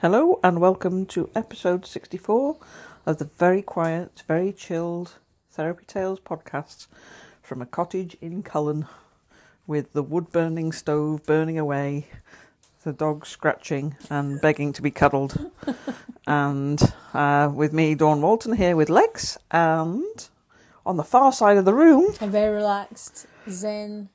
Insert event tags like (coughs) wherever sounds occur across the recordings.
Hello and welcome to episode 64 of the very quiet, very chilled Therapy Tails podcast from a cottage in Cullen with the wood burning stove burning away, the dog scratching and begging to be cuddled, (laughs) and uh, with me, Dawn Walton, here with Lex, and on the far side of the room, A very relaxed Zen.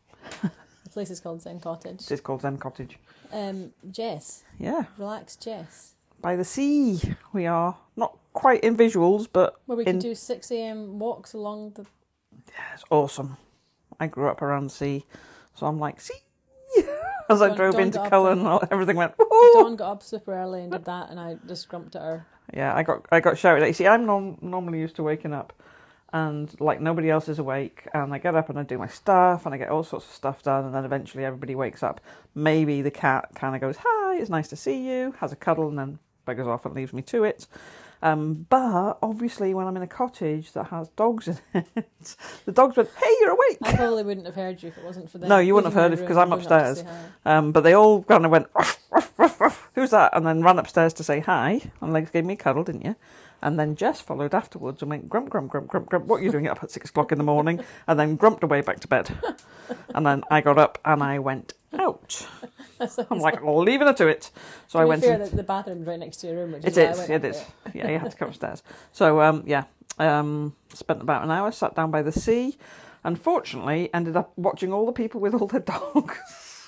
Place is called Zen Cottage. it's called Zen Cottage. Um, Jess, Yeah, Relax, Jess. by the sea we are. Not quite in visuals, but Where we in can do six a.m. walks along the. Yeah, it's awesome. I grew up around the sea, so I'm like, sea. (laughs) As I drove Dawn into Cullen, and- everything went. Woohoo! Dawn got up super early and did that, and I just grumped at her. Yeah, I got I got shouted at. You see, I'm norm- normally used to waking up, and like nobody else is awake, and I get up and I do my stuff, and I get all sorts of stuff done, and then eventually everybody wakes up. Maybe the cat kind of goes, "Hi, it's nice to see you," has a cuddle, and then beggars off and leaves me to it. Um, but obviously, when I'm in a cottage that has dogs in (laughs) it, the dogs went, "Hey, you're awake!" I probably wouldn't have heard you if it wasn't for them. No, you wouldn't have heard it 'cause I'm and going up to upstairs. Um, but they all kind of went, ruff, ruff, ruff. who's that? And then ran upstairs to say hi. And Legs gave me a cuddle, didn't you? And then Jess followed afterwards and went, grump, grump, grump, grump, grump. What are you doing up at six o'clock in the morning? (laughs) And then grumped away back to bed. And then I got up and I went out. I'm like, leaving her to it. So to I went fair, in. the, bathroom's right next to your room, which It is why I is, it is. there. Yeah, you had to come upstairs. So, um, yeah, um, spent about an hour, sat down by the sea. Unfortunately, ended up watching all the people with all their (laughs) dogs.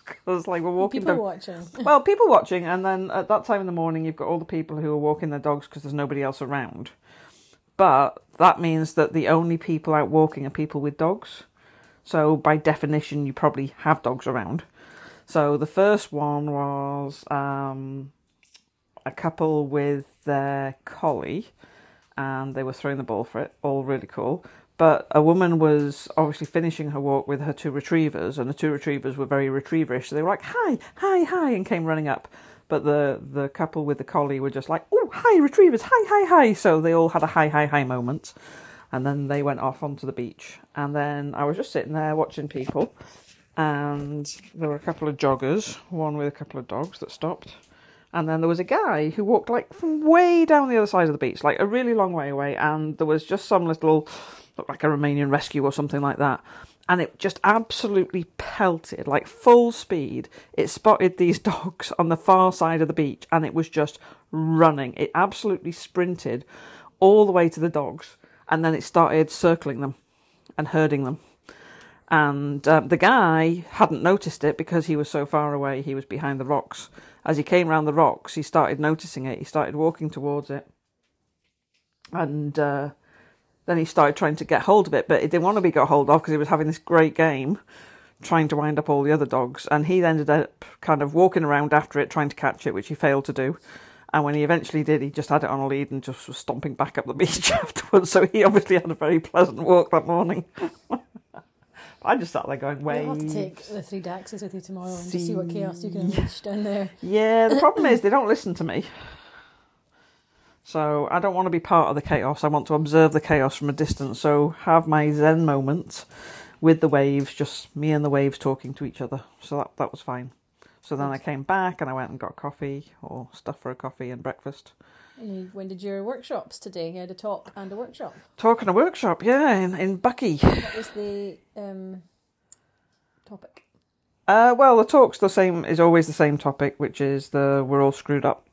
(laughs) Because, like, we're walking People down watching. (laughs) well, people watching, and then at that time in the morning, you've got all the people who are walking their dogs because there's nobody else around. But that means that the only people out walking are people with dogs. So, by definition, you probably have dogs around. So, the first one was um, a couple with their collie, and they were throwing the ball for it. All really cool. But a woman was obviously finishing her walk with her two retrievers, and the two retrievers were very retrieverish. So they were like, "Hi, hi, hi," and came running up. But the the couple with the collie were just like, "Oh, hi, retrievers! Hi, hi, hi!" So they all had a hi, hi, hi moment, and then they went off onto the beach. And then I was just sitting there watching people, and there were a couple of joggers, one with a couple of dogs that stopped. And then there was a guy who walked like from way down the other side of the beach, like a really long way away, and there was just some little, looked like a Romanian rescue or something like that. And it just absolutely pelted, like full speed. It spotted these (laughs) dogs on the far side of the beach and it was just running. It absolutely sprinted all the way to the dogs and then it started circling them and herding them. And um, the guy hadn't noticed it because he was so far away, he was behind the rocks. As he came round the rocks, he started noticing it. He started walking towards it. And uh, then he started trying to get hold of it, but he didn't want to be got hold of because he was having this great game trying to wind up all the other dogs. And he ended up kind of walking around after it, trying to catch it, which he failed to do. And when he eventually did, he just had it on a lead and just was stomping back up the (laughs) beach afterwards. So he obviously had a very pleasant walk that morning. (laughs) I just sat there going, You'll have to take the three Daxes with you tomorrow and just see what chaos you can unleash (laughs) down there. Yeah, the problem is they (laughs) don't listen to me. So I don't want to be part of the chaos. I want to observe the chaos from a distance. So have my zen moment with the waves, just me and the waves talking to each other. So that that was fine. So then I came back and I went and got coffee or stuff for a coffee and breakfast. And you, when did your workshops today? You had a talk and a workshop. Talk and a workshop, yeah, in, in Buckie. What was the um, topic? Uh, well, the talk's the same. Is always the same topic, which is the we're all screwed up.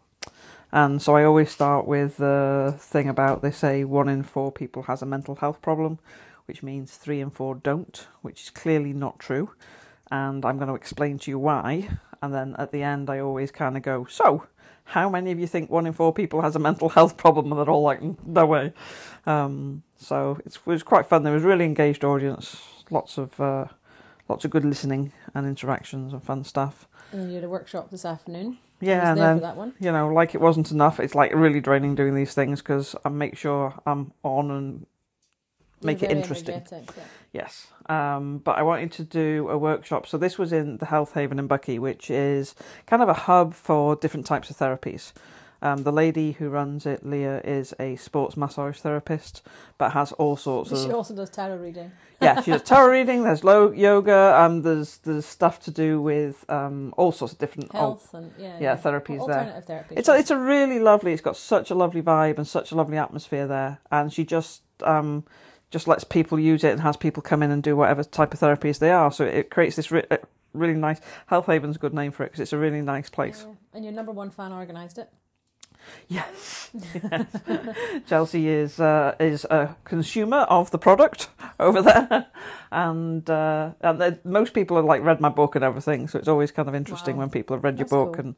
And so I always start with the thing about they say one in four people has a mental health problem, which means three in four don't, which is clearly not true. And I'm going to explain to you why. And then at the end, I always kind of go, so how many of you think one in four people has a mental health problem? And they're all like, no way. Um, so it was quite fun. There was a really engaged audience, lots of uh, lots of good listening and interactions and fun stuff. And then you had a workshop this afternoon. Yeah, and then for that one. you know, like it wasn't enough. It's like really draining doing these things because I make sure I'm on and make it interesting. yeah. Yes. Um, but I wanted to do a workshop. So this was in the Health Haven in Buckie, which is kind of a hub for different types of therapies. Um, the lady who runs it, Leah, is a sports massage therapist, but has all sorts She of She also does tarot reading. yeah. She does tarot (laughs) reading. There's low yoga. Um, there's there's stuff to do with um all sorts of different al- Health and yeah, yeah, therapies there. alternative therapy. It's a, it's a really lovely. It's got such a lovely vibe and such a lovely atmosphere there, and she just um just lets people use it and has people come in and do whatever type of therapies they are. So it creates this re- uh, really nice. Health Haven's a good name for it because it's a really nice place. Yeah. And your number one fan organised it. Yes, yes. (laughs) (laughs) Chelsea is uh, is a consumer of the product (laughs) over there, and uh, and most people have like read my book and everything. So it's always kind of interesting Wow. when people have read your That's book cool. and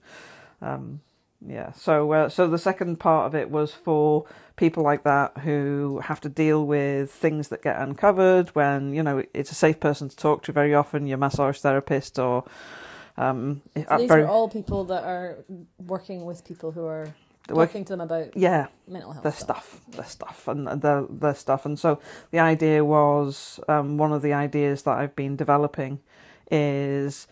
um, yeah. So uh, so the second part of it was for people like that who have to deal with things that get uncovered when you know it's a safe person to talk to. Very often, your massage therapist or um, So these very- are all people that are working with people who are work- talking to them about yeah mental health their stuff, their stuff, and their their stuff. And so the idea was um, one of the ideas that I've been developing is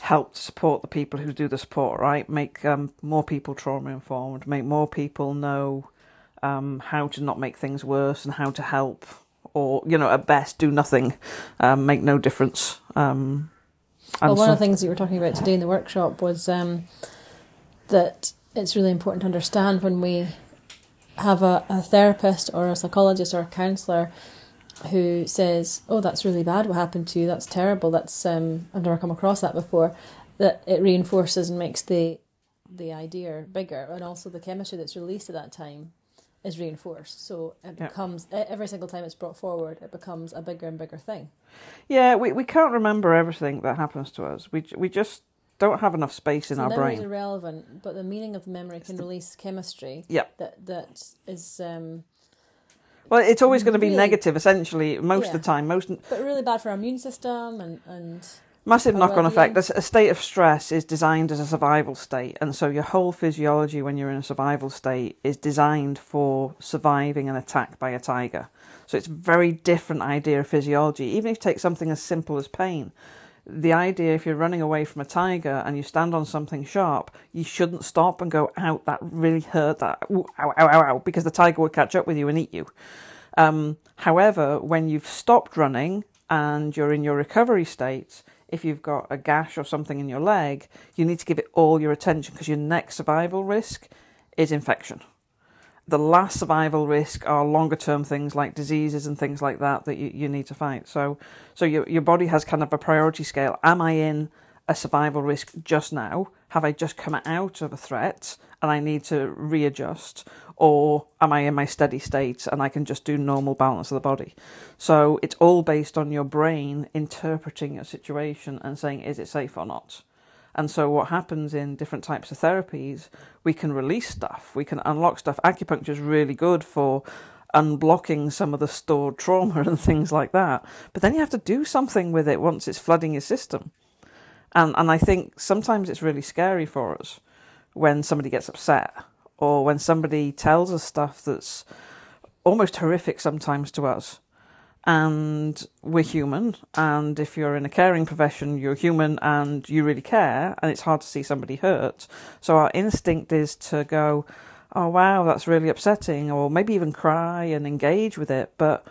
help support the people who do the support. Right, make um, more people trauma informed, make more people know um, how to not make things worse and how to help, or you know, at best, do nothing, um, make no difference. Um, Well, one so- of the things that you were talking about today in the workshop was um, that it's really important to understand when we have a, a therapist or a psychologist or a counsellor who says, "Oh, that's really bad. What happened to you? That's terrible. That's um, I've never come across that before." That it reinforces and makes the the idea bigger, and also the chemistry that's released at that time is reinforced. So it becomes every single time it's brought forward, it becomes a bigger and bigger thing. yeah, we we can't remember everything that happens to us. We we just don't have enough space in So our memory brain. irrelevant, but the meaning of the memory can release chemistry. Yeah. That that is, um, Well, it's always going to be Really- negative, essentially, most of the time. Most but really bad for our immune system and and massive knock-on effect. A a state of stress is designed as a survival state, and so your whole physiology, when you're in a survival state, is designed for surviving an attack by a tiger. So it's a very different idea of physiology. Even if you take something as simple as pain, the idea if you're running away from a tiger and you stand on something sharp, you shouldn't stop and go, "Ow, that really hurt!" That ow, ow, ow, ow, because the tiger would catch up with you and eat you. Um, however, when you've stopped running and you're in your recovery state, if you've got a gash or something in your leg, you need to give it all your attention because your next survival risk is infection. The last survival risk are longer term things like diseases and things like that that you, you need to fight. So, so your your body has kind of a priority scale. Am I in a survival risk just now? Have I just come out of a threat and I need to readjust? Or am I in my steady state and I can just do normal balance of the body? So it's all based on your brain interpreting a situation and saying, is it safe or not? And so what happens in different types of therapies, we can release stuff, we can unlock stuff. Acupuncture is really good for unblocking some of the stored trauma (laughs) and things like that. But then you have to do something with it once it's flooding your system. And and I think sometimes it's really scary for us when somebody gets upset or when somebody tells us stuff that's almost horrific sometimes to us. And we're human, and if you're in a caring profession, you're human and you really care, and it's hard to see somebody hurt. So our instinct is to go, Oh wow, that's really upsetting, or maybe even cry and engage with it, but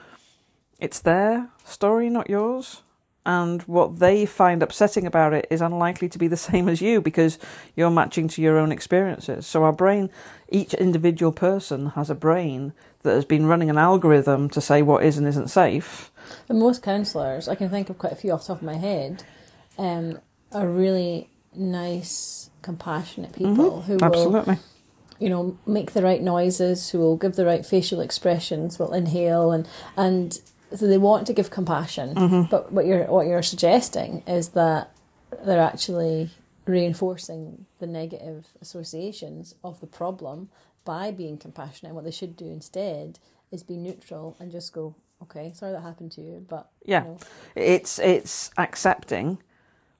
it's their story, not yours. And what they find upsetting about it is unlikely to be the (laughs) same as you because you're matching to your own experiences. So, our brain, each individual person has a brain that has been running an algorithm to say what is and isn't safe. and most counsellors, I can think of quite a few off the top of my head, um, are really nice, compassionate people who will Absolutely. you know, make the right noises, who will give the right facial expressions, will inhale and and so they want to give compassion. But what you're what you're suggesting is that they're actually reinforcing the negative associations of the problem by being compassionate. What they should do instead is be neutral and just go, Okay, sorry that happened to you, but Yeah. you know, It's it's accepting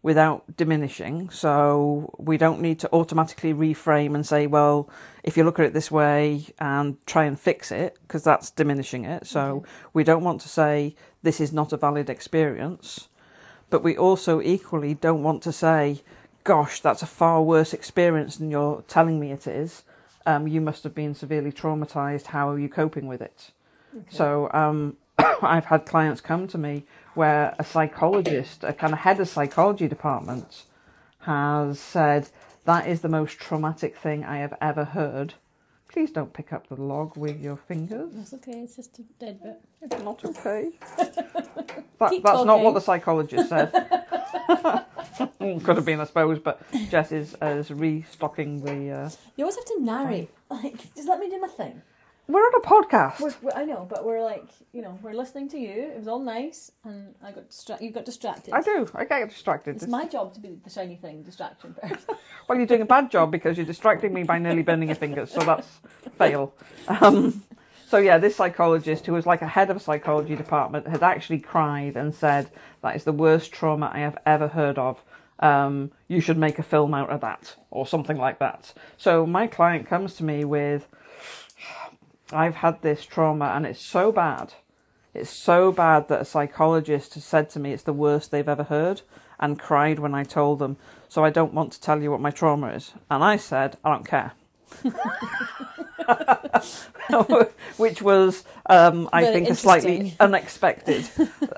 without diminishing. So we don't need to automatically reframe and say, well, if you look at it this way and try and fix it, because that's diminishing it. So we don't want to say this is not a valid experience, but we also equally don't want to say, gosh, that's a far worse experience than you're telling me it is. Um, you must have been severely traumatized. How are you coping with it? So um, (coughs) I've had clients come to me where a psychologist, a kind of head of psychology department, has said that is the most traumatic thing I have ever heard. Please don't pick up the log with your fingers. That's okay. It's just a dead bit. It's not okay. (laughs) that, Keep that's not what the psychologist said. (laughs) (laughs) Could have been, I suppose, but Jess is, uh, is restocking the. Uh... You always have to narrate. Like, just let me do my thing. We're on a podcast. We're, I know, but we're like, you know, we're listening to you. It was all nice, and I got distra- you got distracted. I do. I get distracted. It's my job to be the shiny thing, distraction person. (laughs) Well, you're doing a bad job because you're distracting me by nearly burning your fingers, so that's fail. Um, so yeah, this psychologist, who was like a head of a psychology department, had actually cried and said that is the worst trauma I have ever heard of. Um, you should make a film out of that, or something like that. So my client comes to me with, I've had this trauma and it's so bad. It's so bad that a psychologist has said to me it's the worst they've ever heard and cried when I told them. So I don't want to tell you what my trauma is. And I said, I don't care. (laughs) Which was, um, I Very think, a slightly unexpected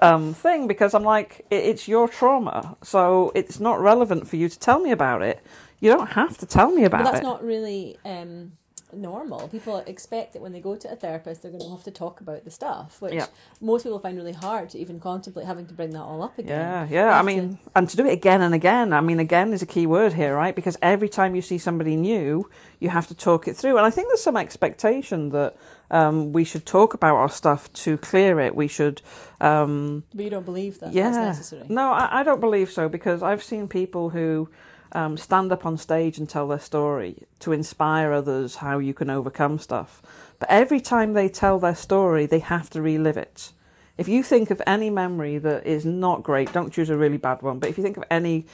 um, (laughs) thing because I'm like, it's your trauma. So it's not relevant for you to tell me about it. You don't have to tell me about but that's it. not really um, normal. People expect that when they go to a therapist, they're going to have to talk about the stuff, which Yeah. most people find really hard to even contemplate having to bring that all up again. Yeah, yeah. I mean, and to do it again and again. I mean, again is a key word here, right? Because every time you see somebody new, you have to talk it through. And I think there's some expectation that um, we should talk about our stuff to clear it. We should, um, but you don't believe that yeah. that's necessary. No, I, I don't believe so because I've seen people who um, stand up on stage and tell their story to inspire others how you can overcome stuff. But every time they tell their story, they have to relive it. If you think of any memory that is not great, don't choose a really bad one, but if you think of any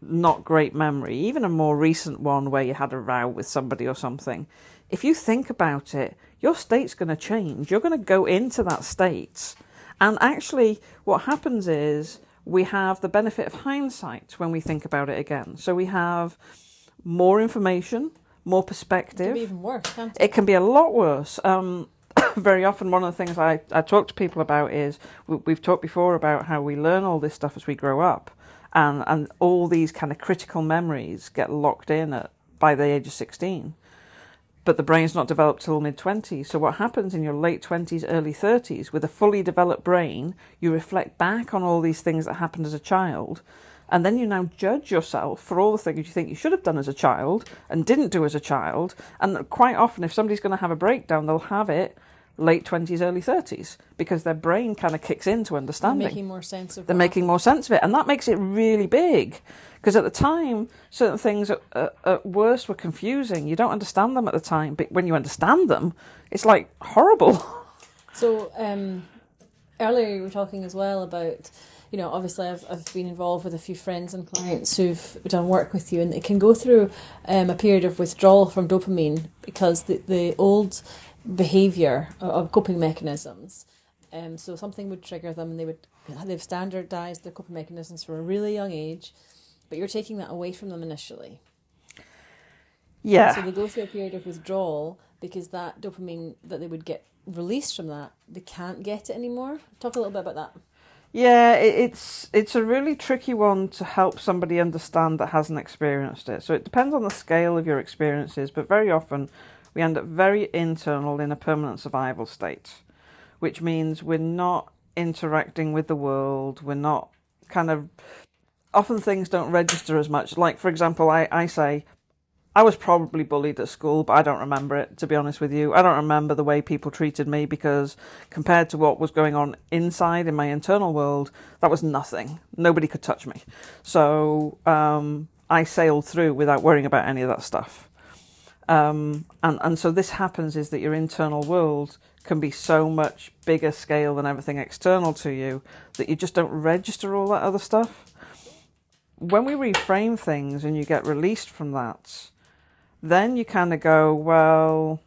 not great memory, even a more recent one where you had a row with somebody or something, if you think about it, your state's going to change. You're going to go into that state. And actually, what happens is we have the benefit of hindsight when we think about it again. So we have more information, more perspective. It perspective. be even worse, can't it? It can be a lot worse. Um, (coughs) very often, one of the things I, I talk to people about is we, we've talked before about how we learn all this stuff as we grow up, and, and all these kind of critical memories get locked in at, by the age of 16. But the brain's not developed till mid 20s. So, what happens in your late 20s, early 30s, with a fully developed brain, you reflect back on all these things that happened as a child. And then you now judge yourself for all the things you think you should have done as a child and didn't do as a child. And quite often, if somebody's going to have a breakdown, they'll have it late 20s, early 30s because their brain kind of kicks into They're understanding making more sense of they're what making more sense of it, and that makes it really big. Because at the time, certain things at, at, at worst were confusing. You don't understand them at the time, but when you understand them, it's like horrible. (laughs) So um, earlier you were talking as well about, you know, obviously I've, I've been involved with a few friends and clients who've done work with you, and they can go through um, a period of withdrawal from dopamine because the, the old behaviour of- coping mechanisms. Um, so something would trigger them, and they would they've standardised their coping mechanisms from a really young age, but you're taking that away from them initially. Yeah. So they go through a period of withdrawal because that dopamine that they would get released from that, they can't get it anymore. Talk a little bit about that. Yeah, it's it's a really tricky one to help somebody understand that hasn't experienced it. So it depends on the scale of your experiences, but very often we end up very internal in a permanent survival state, which means we're not interacting with the world. We're not kind of often things don't register as much. Like for example, I, I say I was probably bullied at school, but I don't remember it, to be honest with you. I don't remember the way people treated me because compared to what was going on inside in my internal world, that was nothing. Nobody could touch me. So um, I sailed through without worrying about any of that stuff. Um, and, and so this happens is that your internal world can be so much bigger scale than everything external to you that you just don't register all that other stuff. When we reframe things and you get released from that, then you kind of go, well,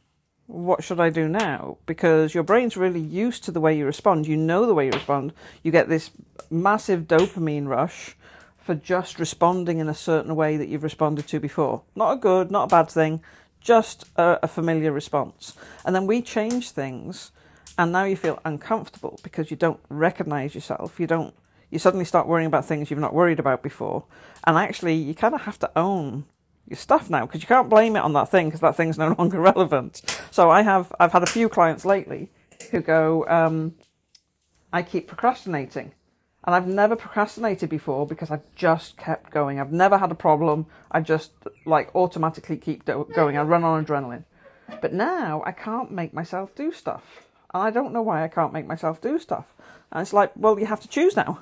what should I do now? Because your brain's really used to the way you respond. You know the way you respond. You get this massive dopamine rush for just responding in a certain way that you've responded to before. Not a good, not a bad thing, just a, a familiar response. And then we change things, and now you feel uncomfortable because you don't recognize yourself. You don't. You suddenly start worrying about things you've not worried about before, and actually, you kind of have to own your stuff now because you can't blame it on that thing because that thing's no (laughs) longer relevant. So I have I've had a few clients lately who go, um, I keep procrastinating. And I've never procrastinated before because I've just kept going. I've never had a problem. I just like automatically keep do- going. I run on adrenaline. But now I can't make myself do stuff. And I don't know why I can't make myself do stuff. And it's like, well, you have to choose now.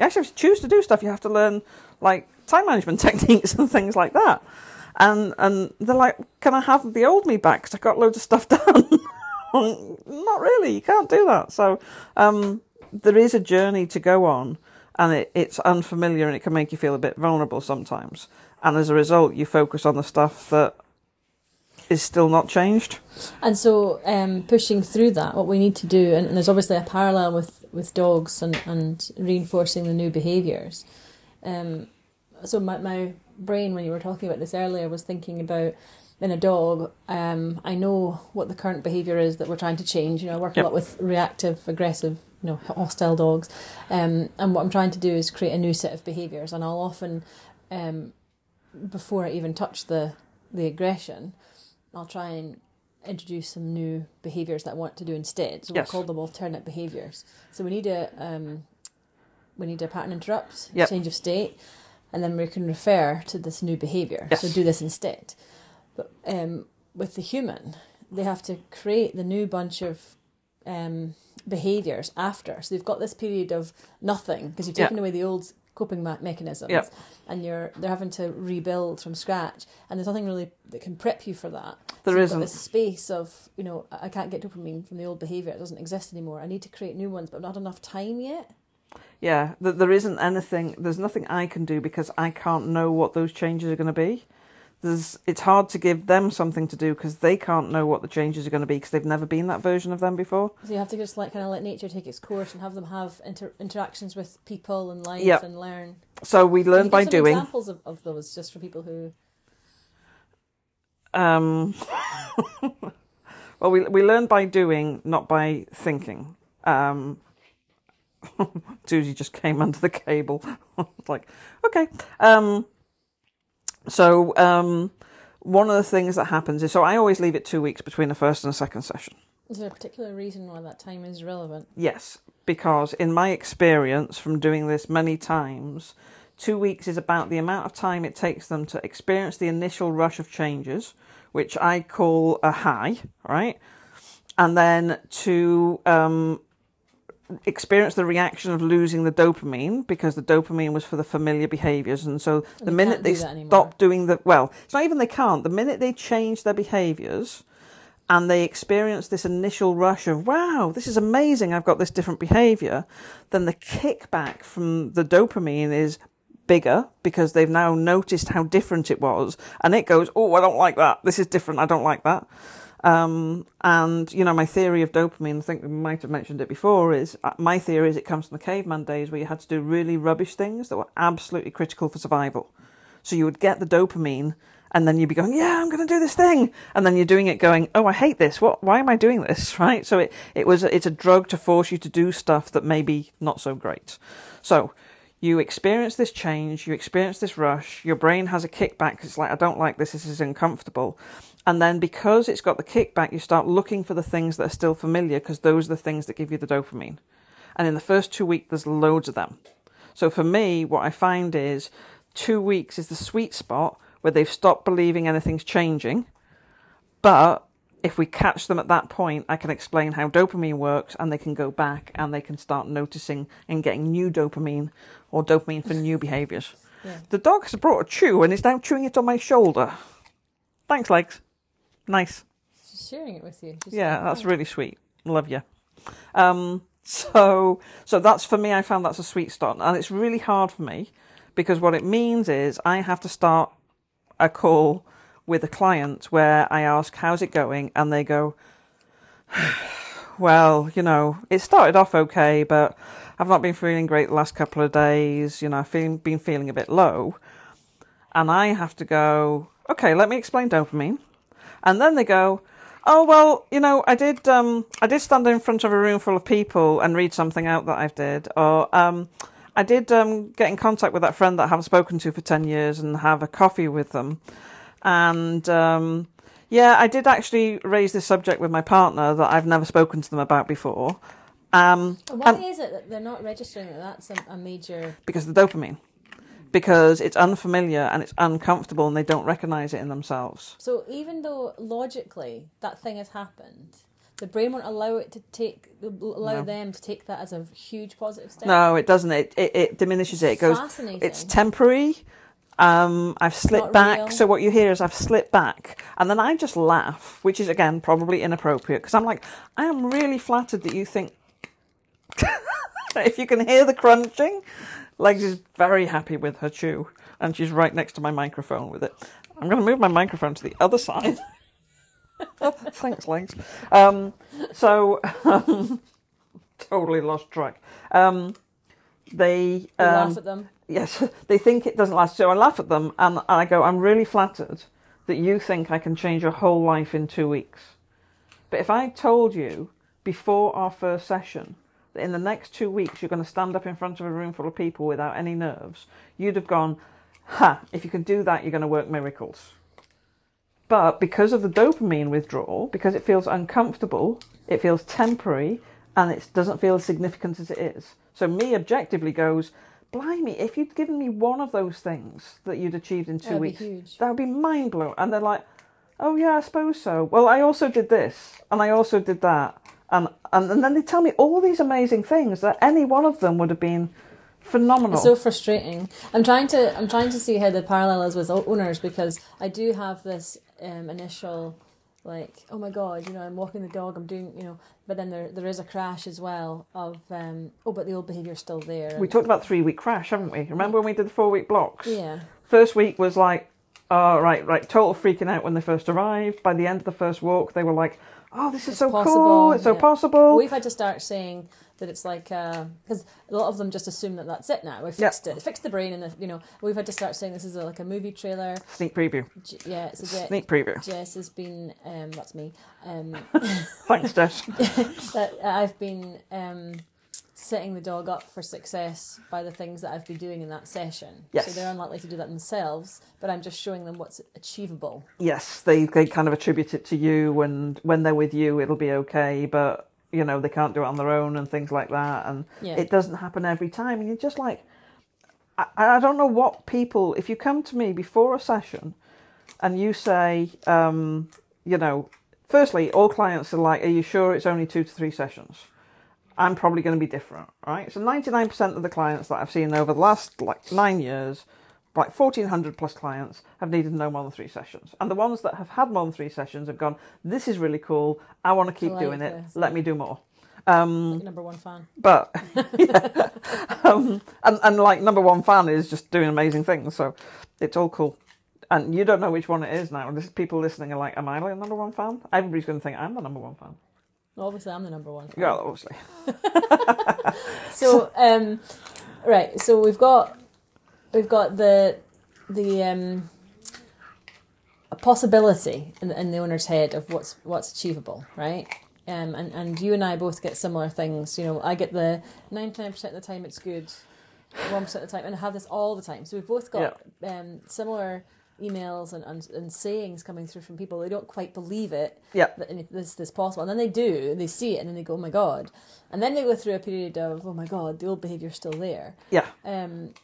You actually have to choose to do stuff. You have to learn like time management (laughs) techniques and things like that. And and they're like, can I have the old me back? Because I got loads of stuff (laughs) done. Not really. You can't do that. So um, there is a journey to go on, and it, it's unfamiliar, and it can make you feel a bit vulnerable sometimes. And as a result, you focus on the stuff that is still not changed. And so, um, pushing through that, what we need to do, and, and there's obviously a parallel with, with dogs and, and reinforcing the new behaviours. Um, so, my, my brain, when you were talking about this earlier, was thinking about in a dog, um, I know what the current behaviour is that we're trying to change. You know, I work Yep. a lot with reactive, aggressive, you know, hostile dogs, um, and what I'm trying to do is create a new set of behaviours. And I'll often, um, before I even touch the the aggression, I'll try and introduce some new behaviours that I want to do instead. So Yes. we call them alternate behaviours. So we need a um, we need a pattern interrupt, Yep. change of state, and then we can refer to this new behaviour. Yes. So do this instead. But um, with the human, they have to create the new bunch of um, behaviours after. So they've got this period of nothing because you've taken away the old coping mechanisms, Yep. and you're they're having to rebuild from scratch. And there's nothing really that can prep you for that. There so isn't. this space of you know I can't get dopamine from the old behaviour. It doesn't exist anymore. I need to create new ones, but not enough time yet. Yeah, th- there isn't anything. There's nothing I can do because I can't know what those changes are going to be. There's. It's hard to give them something to do because they can't know what the changes are going to be because they've never been that version of them before. So you have to just like kind of let nature take its course and have them have inter- interactions with people and life Yep. and learn. So we learn by doing. examples of, of those just for people who Um, (laughs) well, we we learn by doing, not by thinking. Um, (laughs) Susie just came under the cable. (laughs) Like, okay. Um, so um, one of the things that happens is, so I always leave it two weeks between the first and the second session. is there a particular reason why that time is relevant? Yes, because in my experience from doing this many times, two weeks is about the amount of time it takes them to experience the initial rush of changes, which I call a high, right? And then to um, experience the reaction of losing the dopamine because the dopamine was for the familiar behaviors. And so the they minute they do anymore. stop doing the, well, it's not even they can't, the minute they change their behaviors, and they experience this initial rush of wow this is amazing i've got this different behavior then the kickback from the dopamine is bigger because they've now noticed how different it was and it goes oh i don't like that this is different i don't like that um, and you know my theory of dopamine i think we might have mentioned it before is uh, my theory is it comes from the caveman days where you had to do really rubbish things that were absolutely critical for survival so you would get the dopamine and then you'd be going, yeah, I'm going to do this thing. And then you're doing it going, oh, I hate this. What, why am I doing this? (laughs) Right. So it, it was, it's a drug to force you to do stuff that may be not so great. So you experience this change, you experience this rush, your brain has a kickback. It's like, I don't like this. This is uncomfortable. And then because it's got the kickback, you start looking for the things that are still familiar because those are the things that give you the dopamine. And in the first two weeks, there's loads of them. So for me, what I find is two weeks is the sweet spot where they've stopped believing anything's changing. But if we catch them at that point, I can explain how dopamine works and they can go back and they can start noticing and getting new dopamine or dopamine for new behaviors. Yeah. The dog has brought a chew and is now chewing it on my shoulder. Thanks, legs. Nice. She's sharing it with you. She's Yeah, that's really sweet. Love you. Um, so, so that's for me. I found that's a sweet start, and it's really hard for me because what it means is I have to start a call with a client where I ask, "How's it going?" and they go, (sighs) "Well, you know, it started off okay, but I've not been feeling great the last couple of days. You know, I've feeling, been feeling a bit low." And I have to go, okay, let me explain dopamine. and then they go, "Oh well, you know, I did um, I did stand in front of a room full of people and read something out that I did, or um, I did um, get in contact with that friend that I haven't spoken to for ten years and have a coffee with them, and um, yeah, I did actually raise this subject with my partner that I've never spoken to them about before." Um, Why and- is it that they're not registering that that's a, a major? because of the dopamine, because it's unfamiliar and it's uncomfortable and they don't recognize it in themselves. So even though logically that thing has happened, the brain won't allow it to take allow No. them to take that as a huge positive step. No, it doesn't. It it, it diminishes it. It goes. Fascinating. It's temporary. Um, I've slipped back. real. So what you hear is I've slipped back, and then I just laugh, which is again probably inappropriate because I'm like, I am really flattered that you think. (laughs) if you can hear the crunching, Legs is very happy with her chew, and she's right next to my microphone with it. I'm going to move my microphone to the other side. (laughs) Thanks, Legs. Um, so, um, (laughs) totally lost track. Um, they um, laugh at them. yes, (laughs) they think it doesn't last. So I laugh at them and I go, I'm really flattered that you think I can change your whole life in two weeks. But if I told you before our first session that in the next two weeks you're going to stand up in front of a room full of people without any nerves, you'd have gone, ha, if you can do that, you're going to work miracles. But because of the dopamine withdrawal, because it feels uncomfortable, it feels temporary, and it doesn't feel as significant as it is. So me objectively goes, blimey, if you'd given me one of those things that you'd achieved in two That'd weeks, that would be mind blowing. And they're like, oh yeah, I suppose so. Well, I also did this, and I also did that, and and, and then they tell me all these amazing things that any one of them would have been phenomenal. It's so frustrating. I'm trying to I'm trying to see how the parallel is with owners because I do have this um, initial like oh my god you know I'm walking the dog I'm doing you know but then there there is a crash as well of um, oh but the old behaviour's still there. we talked about three week crash, haven't we? Remember when we did the four week blocks? yeah First week was like, oh, right, right, total freaking out when they first arrived. By the end of the first walk, they were like, oh, this is so cool, possible, it's so yeah. possible. we've had to start saying that it's like because a lot of them just assume that that's it now we fixed it fixed the brain and the, you know we've had to start saying this is a, like a movie trailer Sneak preview. J- yeah it's a Sneak preview. Jess has been um, that's me um, (laughs) Thanks, Jess. (laughs) that I've been um, setting the dog up for success by the things that I've been doing in that session. Yes. So they're unlikely to do that themselves, but I'm just showing them what's achievable. yes, they, they kind of attribute it to you, and when they're with you, it'll be okay, but, you know, they can't do it on their own and things like that. And Yeah. it doesn't happen every time. And you're just like, I, I don't know what people, if you come to me before a session and you say, um, you know, firstly, all clients are like, are you sure it's only two to three sessions? I'm probably going to be different, right? So 99% of the clients that I've seen over the last like nine years, like 1400 plus clients, have needed no more than three sessions. And the ones that have had more than three sessions have gone, this is really cool. I want to keep like doing it. Let me do more. Um, Like number one fan. but yeah. (laughs) (laughs) um, and and like number one fan is just doing amazing things, so it's all cool. And you don't know which one it is now. This people listening are like, "Am I like a number one fan?" Everybody's going to think I'm the number one fan. Obviously, I'm the number one. Fan. Yeah, obviously. (laughs) (laughs) So, um, right. So we've got we've got the the um, a possibility in, in the owner's head of what's what's achievable, right? Um, and and you and I both get similar things. You know, I get the ninety nine percent of the time it's good, one percent of the time, and I have this all the time. So we've both got um, similar emails and, and, and sayings coming through from people. They don't quite believe it Yeah, that this is possible, and then they do. They see it, and then they go, "Oh my god!" And then they go through a period of, "Oh my god, the old behaviour's still there." yeah, Um,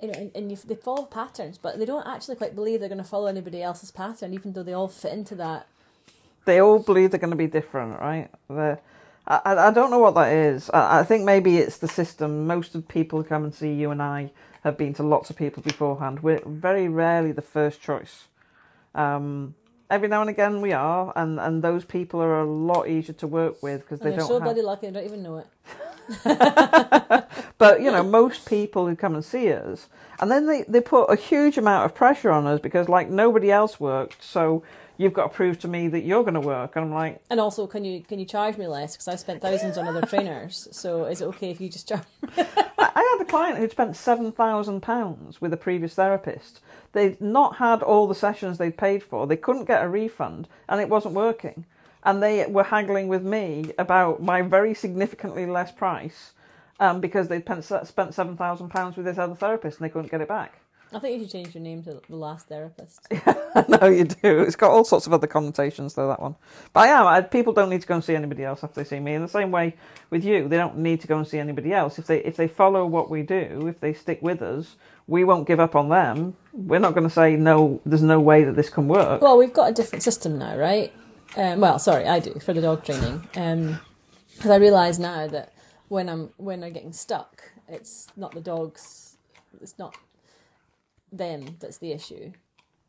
you know, and, and you, they follow patterns, but they don't actually quite believe they're going to follow anybody else's pattern, even though they all fit into that. they all believe they're going to be different, right? They're, I, I don't know what that is. I, I think maybe it's the system. Most of the people come and see you and I have been to lots of people beforehand. We're very rarely the first choice. Um, every now and again we are, and, and those people are a lot easier to work with because And they they're don't so have. bloody lucky they don't even know it. (laughs) But you know, most people who come and see us, and then they, they put a huge amount of pressure on us because like nobody else worked, so you've got to prove to me that you're going to work. And I'm like, And also, can you can you charge me less? Because I've spent thousands on other trainers. So is it okay if you just charge? I I had a client who'd spent seven thousand pounds with a previous therapist. They'd not had all the sessions they'd paid for. They couldn't get a refund, and it wasn't working. And they were haggling with me about my very significantly less price um, because they'd spent seven thousand pounds with this other therapist and they couldn't get it back. I think you should change your name to the last therapist. (laughs) I know you do. It's got all sorts of other connotations, though, that one. But I am. I, people don't need to go and see anybody else after they see me. In the same way with you, they don't need to go and see anybody else. If they if they follow what we do, if they stick with us, we won't give up on them. We're not going to say no. There's no way that this can work. Well, we've got a different system now, right? Um, well, sorry, I do for the dog training, because I realise now that when I'm when I'm getting stuck, it's not the dogs, it's not them that's the issue,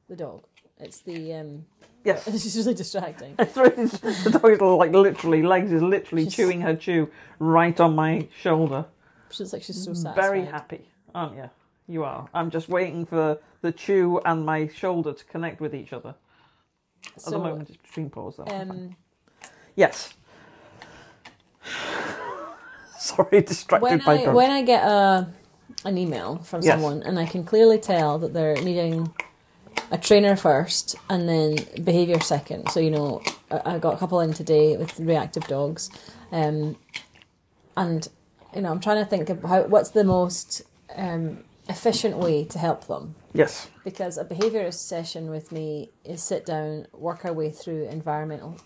the dog. It's the um, yes, (laughs) it's really distracting. (laughs) The dog is like literally legs is literally She's- chewing her chew right on my shoulder. She's like she's so satisfied. Very happy, aren't you? You are. I'm just waiting for the chew and my shoulder to connect with each other. At the moment, it's between paws though. um, Yes. (sighs) Sorry, distracted when by I when I get a an email from Yes. someone and I can clearly tell that they're needing a trainer first and then behaviour second. So you know, I, I got a couple in today with reactive dogs, um, and you know, I'm trying to think of how what's the most um, efficient way to help them. Yes. Because a behaviourist session with me is sit down, work our way through environmental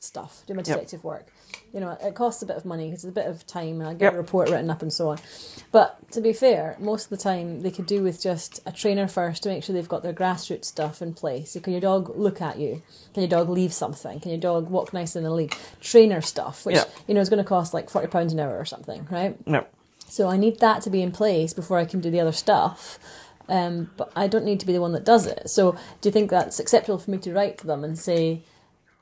stuff, do my detective work. You know, it costs a bit of money because it's a bit of time, and I get Yep. a report written up and so on. But to be fair, most of the time they could do with just a trainer first to make sure they've got their grassroots stuff in place. So can your dog look at you? Can your dog leave something? Can your dog walk nice in the lead? Trainer stuff, which Yeah. you know is going to cost like forty pounds an hour or something, right? No. So I need that to be in place before I can do the other stuff. Um, but I don't need to be the one that does it. So do you think that's acceptable for me to write to them and say,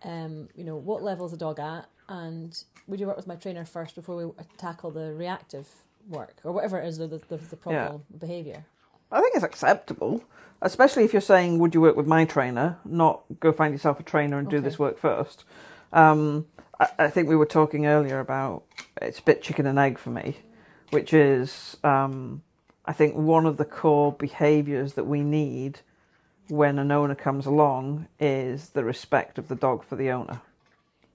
um, you know, what level is the dog at, and would you work with my trainer first before we tackle the reactive work or whatever it is the the, the, problem behaviour? I think it's acceptable, especially if you're saying, "Would you work with my trainer?" Not go find yourself a trainer and do this work first. Um, I, I think we were talking earlier about it's a bit chicken and egg for me, which is um, I think one of the core behaviours that we need when an owner comes along is the respect of the dog for the owner.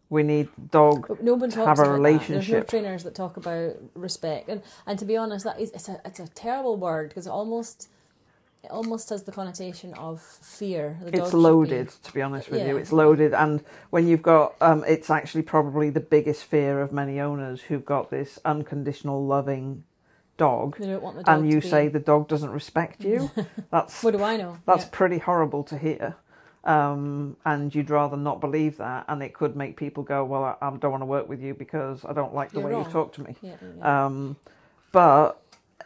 We need the dog But no one to have a about that. There's no trainers that talk about respect, and and to be honest, that is it's a it's a terrible word because it almost it almost has the connotation of fear. The it's should be- loaded to be honest with you it's loaded and when you've got um, it's actually probably the biggest fear of many owners who've got this unconditional loving dog They don't want the dog and you say the dog doesn't respect you that's (laughs) What do I know? that's Yeah. pretty horrible to hear um, and you'd rather not believe that and it could make people go well i, I don't want to work with you because i don't like the You're way wrong. you talk to me Yeah, yeah, um, but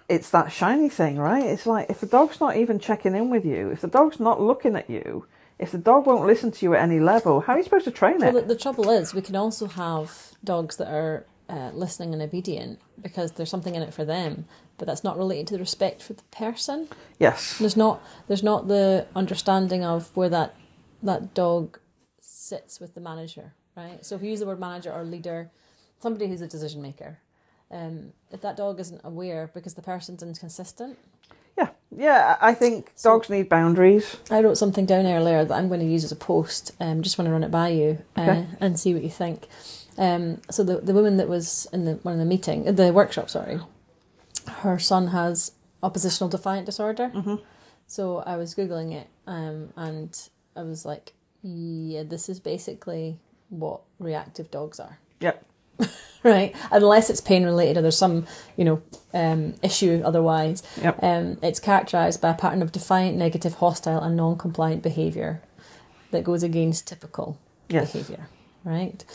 it's that shiny thing, right? It's like if the dog's not even checking in with you, if the dog's not looking at you, if the dog won't listen to you at any level, how are you supposed to train Well, it? the trouble is, we can also have dogs that are uh, listening and obedient because there's something in it for them, but that's not related to the respect for the person. Yes. There's not there's not the understanding of where that that dog sits with the manager, right? So if you use the word manager or leader, somebody who's a decision maker, um, if that dog isn't aware because the person's inconsistent. Yeah. Yeah. I think dogs need boundaries. I wrote something down earlier that I'm going to use as a post. Um, just want to run it by you uh, Okay. and see what you think. Um, so the the woman that was in the one of the meeting, uh, the workshop, sorry, her son has oppositional defiant disorder. Mhm. So I was googling it, um, and I was like, yeah, this is basically what reactive dogs are. Yep. (laughs) Right, unless it's pain related or there's some, you know, um, issue otherwise. Yep. Um, it's characterised by a pattern of defiant, negative, hostile, and non-compliant behaviour that goes against typical Yes. behaviour. Right.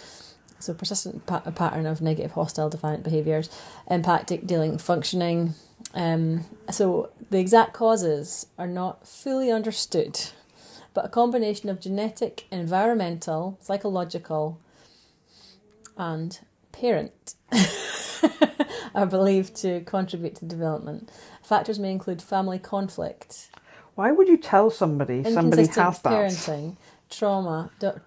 So persistent pa- pattern of negative, hostile, defiant behaviours, empathic dealing, functioning. Um, so the exact causes are not fully understood, but a combination of genetic, environmental, psychological, and parent (laughs) are believed to contribute to development. Factors may include family conflict, Why would you tell somebody somebody has that? parenting, trauma, do,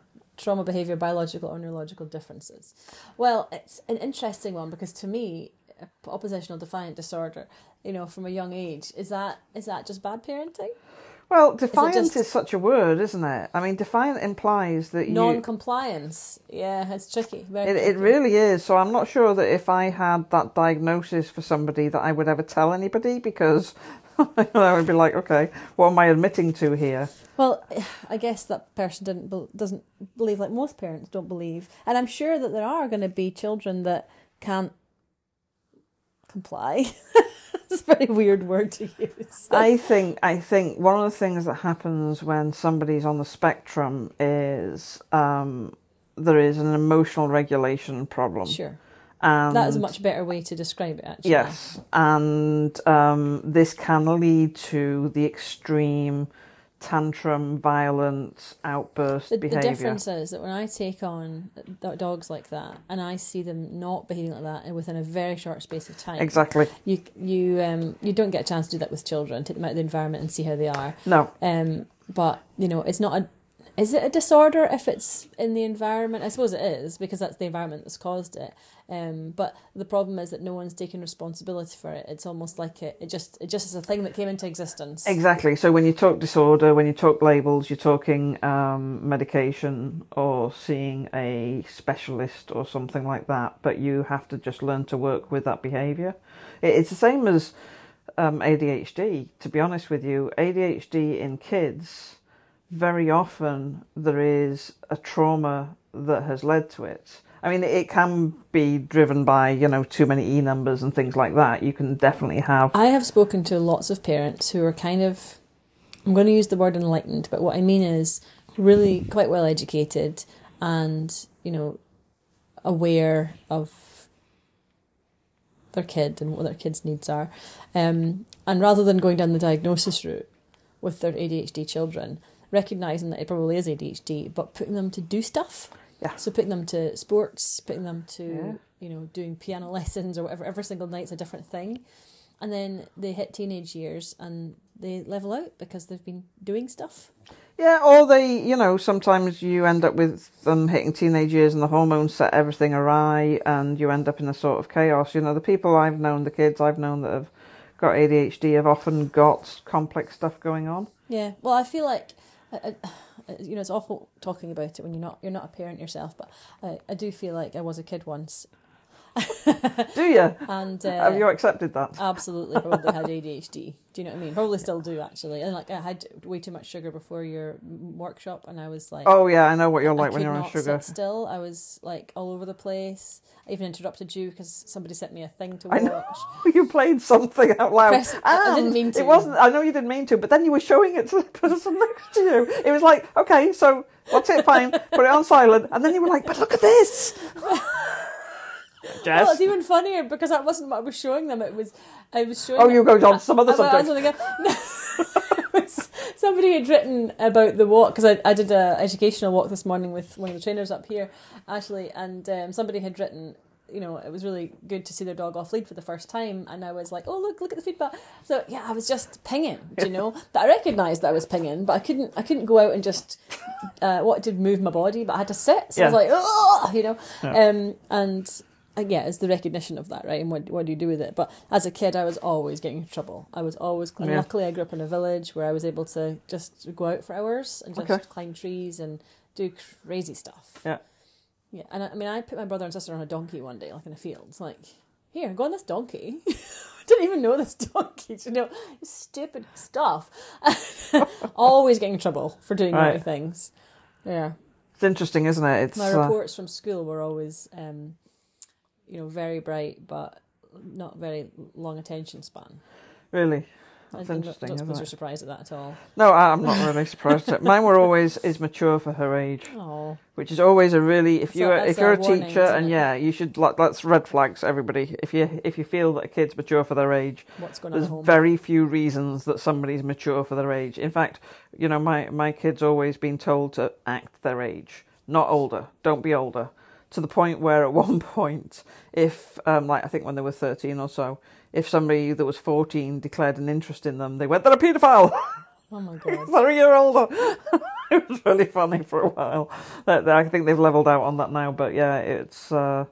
trauma behavior, biological or neurological differences. Well, it's an interesting one because to me, oppositional defiant disorder, you know, from a young age, is that is that just bad parenting? Well, defiant is, just- such a word, isn't it? I mean, defiant implies that you. Non-compliance. Yeah, it's tricky. Very It, it really is. So I'm not sure that if I had that diagnosis for somebody that I would ever tell anybody because (laughs) I would be like, okay, what am I admitting to here? Well, (sighs) I guess that person didn't bel doesn't believe like most parents don't believe, and I'm sure that there are going to be children that can't comply. (laughs) it's a very weird word to use. (laughs) I think I think one of the things that happens when somebody's on the spectrum is um, there is an emotional regulation problem. Sure, And that is a much better way to describe it. Actually, Yes, and um, this can lead to the extreme tantrum, violence, outburst The, the difference is that when I take on dogs like that, and I see them not behaving like that within a very short space of time, Exactly. you you um you don't get a chance to do that with children. Take them out of the environment and see how they are. No, Um, but you know, it's not a. Is it a disorder if it's in the environment? I suppose it is because that's the environment that's caused it. Um, but the problem is that no one's taking responsibility for it. It's almost like it, it just it just is a thing that came into existence. exactly. So when you talk disorder, when you talk labels, you're talking um, medication or seeing a specialist or something like that. But you have to just learn to work with that behaviour. It, it's the same as um, ADHD. To be honest with you, ADHD in kids, very often there is a trauma that has led to it. I mean, it can be driven by you know too many e numbers and things like that. You can definitely have I have spoken to lots of parents who are kind of, I'm going to use the word enlightened, but what I mean is really quite well educated and, you know, aware of their kid and what their kid's needs are. Um, and rather than going down the diagnosis route with their ADHD children, recognizing that it probably is ADHD, but putting them to do stuff. Yeah. So putting them to sports, putting them to, Yeah. you know, doing piano (laughs) lessons or whatever, every single night's a different thing. And then they hit teenage years and they level out because they've been doing stuff. Yeah, or they, you know, sometimes you end up with them hitting teenage years and the hormones set everything awry and you end up in a sort of chaos. You know, the people I've known, the kids I've known that have got ADHD have often got complex stuff going on. Yeah. Well, I feel like, I, you know, it's awful talking about it when you're not you're not a parent yourself. But I, I do feel like I was a kid once, (laughs) Do you? and uh, have you accepted that? absolutely probably had (laughs) ADHD. Do you know what I mean? Probably still do actually. And like I had way too much sugar before your workshop, and I was like, Oh yeah, I know what you're I like when could you're on sugar. still. I was like all over the place. I even interrupted you because somebody sent me a thing to I watch. know. (laughs) you played something out loud. Press- I- I didn't mean to. It wasn't. I know you didn't mean to, but then you were showing it to the person next to you. It was like, okay, so what's it? Fine, put it on silent, and then you were like, but look at this. Jess. Well, it's even funnier because that wasn't what I was showing them. It was I was showing. Oh, you go on some other subject. (laughs) No, (laughs) somebody had written about the walk because I, I did a educational walk this morning with one of the trainers up here, Ashley, and um, somebody had written. You know, it was really good to see their dog off lead for the first time, and I was like, "Oh, look, look at the feedback." So yeah, I was just pinging, do you know. (laughs) that I recognised that I was pinging, but I couldn't. I couldn't go out and just uh, wanted to move my body, but I had to sit. So I was like, "Oh," you know, Yeah. um, and yeah, it's the recognition of that, right? And what what do you do with it? But as a kid, I was always getting in trouble. I was always. Yeah. luckily, I grew up in a village where I was able to just go out for hours and just Okay. climb trees and do crazy stuff. Yeah. Yeah, and I, I mean, I put my brother and sister on a donkey one day, like in a field. It's like, here, go on this donkey. (laughs) Didn't even know this (laughs) donkey. You know, stupid stuff. (laughs) always getting in trouble for doing Right. things. Yeah. It's interesting, isn't it? It's My uh, reports from school were always, um, you know, very bright, but not very long attention span. really. I That's don't- interesting, Don't isn't suppose you're surprised at that at all. No, I- I'm not really surprised. at. (laughs) Mine were always is mature for her age, Oh, which is always a really if you if you're a warning, teacher and it? yeah, you should like that's red flags everybody. If you if you feel that a kid's mature for their age, what's going on there's very few reasons that somebody's mature for their age. In fact, you know, my my kid's always been told to act their age, not older. Don't be older. To the point where at (laughs) one point, if um, like I think when they were thirteen or so, if somebody that was fourteen declared an interest in them, they went, "They're a paedophile." (laughs) oh my god. (laughs) They're year old. it was really funny for a while. I think they've leveled out on that now, but yeah, it's uh,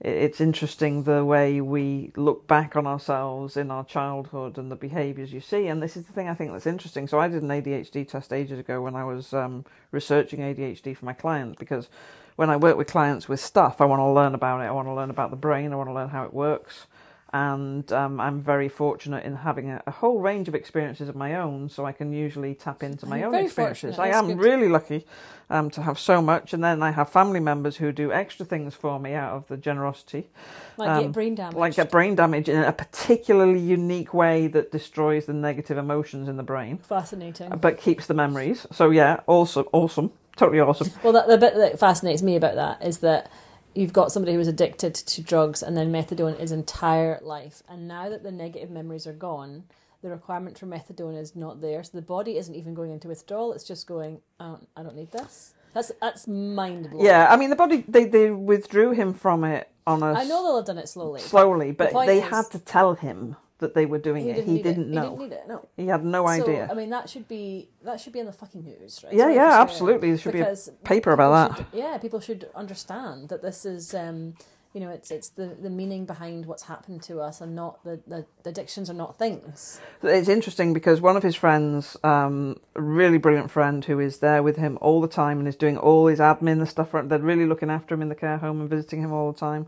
it's interesting the way we look back on ourselves in our childhood and the behaviours you see. And this is the thing I think that's interesting. So I did an ADHD test ages ago when I was um, researching ADHD for my clients because when I work with clients with stuff, I want to learn about it. I want to learn about the brain. I want to learn how it works. And um, I'm very fortunate in having a, a whole range of experiences of my own, so I can usually tap into my You're own experiences. I am good. really lucky um, to have so much, and then I have family members who do extra things for me out of the generosity, Like Um, get brain damage. like get brain damage in a particularly unique way that destroys the negative emotions in the brain, Fascinating. but keeps the memories. So yeah, awesome, awesome, totally awesome. Well, that, the bit that fascinates me about that is that you've got somebody who was addicted to drugs and then methadone his entire life, and now that the negative memories are gone, the requirement for methadone is not there, so the body isn't even going into withdrawal. It's just going, I don't, I don't need this. That's that's mind blowing. Yeah, I mean the body they they withdrew him from it on a I know they'll have done it slowly. slowly, but point they is- had to tell him that they were doing He it. He didn't it. know. He didn't need it. No. He had no So, idea. I mean, that should be that should be in the fucking news, right? Yeah, Sorry yeah, absolutely. There should be a paper about should- yeah, people should understand that this is, um, you know, it's it's the, the meaning behind what's happened to us, and not the, the, the addictions are not things. It's interesting because one of his friends, um, a really brilliant friend who is there with him all the time and is doing all his admin and stuff. They're really looking after him in the care home and visiting him all the time.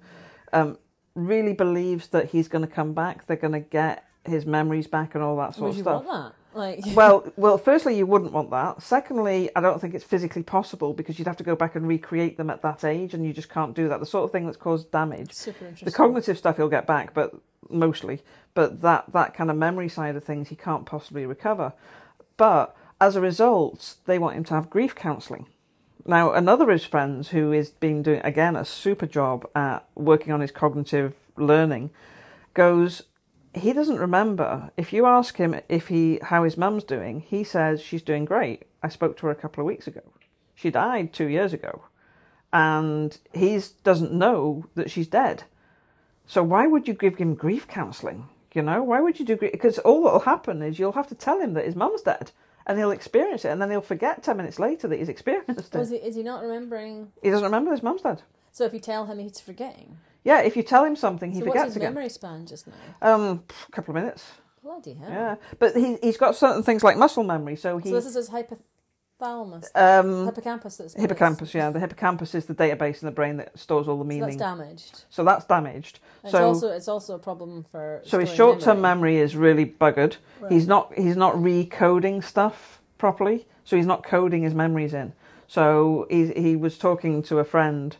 Um, really believes that he's going to come back. They're going to get his memories back and all that sort Would of you stuff. want that? Like, (laughs) well, well, firstly, you wouldn't want that. Secondly, I don't think it's physically possible because you'd have to go back and recreate them at that age, and you just can't do that. The sort of thing that's caused damage. super interesting. The cognitive stuff he'll get back, but mostly, but that that kind of memory side of things he can't possibly recover. But as a result, they want him to have grief counselling. Now, another of his friends who is been doing again a super job at working on his cognitive learning goes he doesn't remember. If you ask him if he how his mum's doing, he says she's doing great. I spoke to her a couple of weeks ago. She died two years ago, and he doesn't know that she's dead. So why would you give him grief counselling? You know, why would you do grief? Because all that'll happen is you'll have to tell him that his mum's dead, and he'll experience it, and then he'll forget ten minutes later that he's experienced it. Is he, is he not remembering? He doesn't remember his mum's dead. So if you tell him, he's forgetting. Yeah, if you tell him something, he so what's forgets his again. memory span just now? Um, a couple of minutes. Bloody hell! Yeah, but he he's got certain things like muscle memory, so he So this is his hypothalamus, um hippocampus. That's hippocampus. Yeah, the hippocampus is the database in the brain that stores all the So meaning. that's damaged. So that's damaged. It's so also it's also a problem for. so his short-term memory. is really buggered. Right. He's not he's not recoding stuff properly, so he's not coding his memories in. So he he was talking to a friend.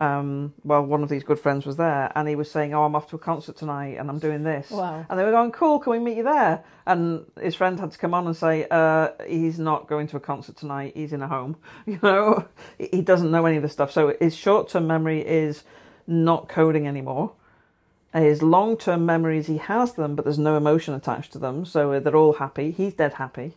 Um, well, one of these good friends was there, and he was saying, "Oh, I'm off to a concert tonight, and I'm doing this." Wow. And they were going, "Cool, can we meet you there?" And his friend had to come on and say, uh, "He's not going to a concert tonight. He's in a home." (laughs) You know, he doesn't know any of this stuff. So his short-term memory is not coding anymore. His long-term memories, he has them, but there's no emotion attached to them, so they're all happy. He's dead happy.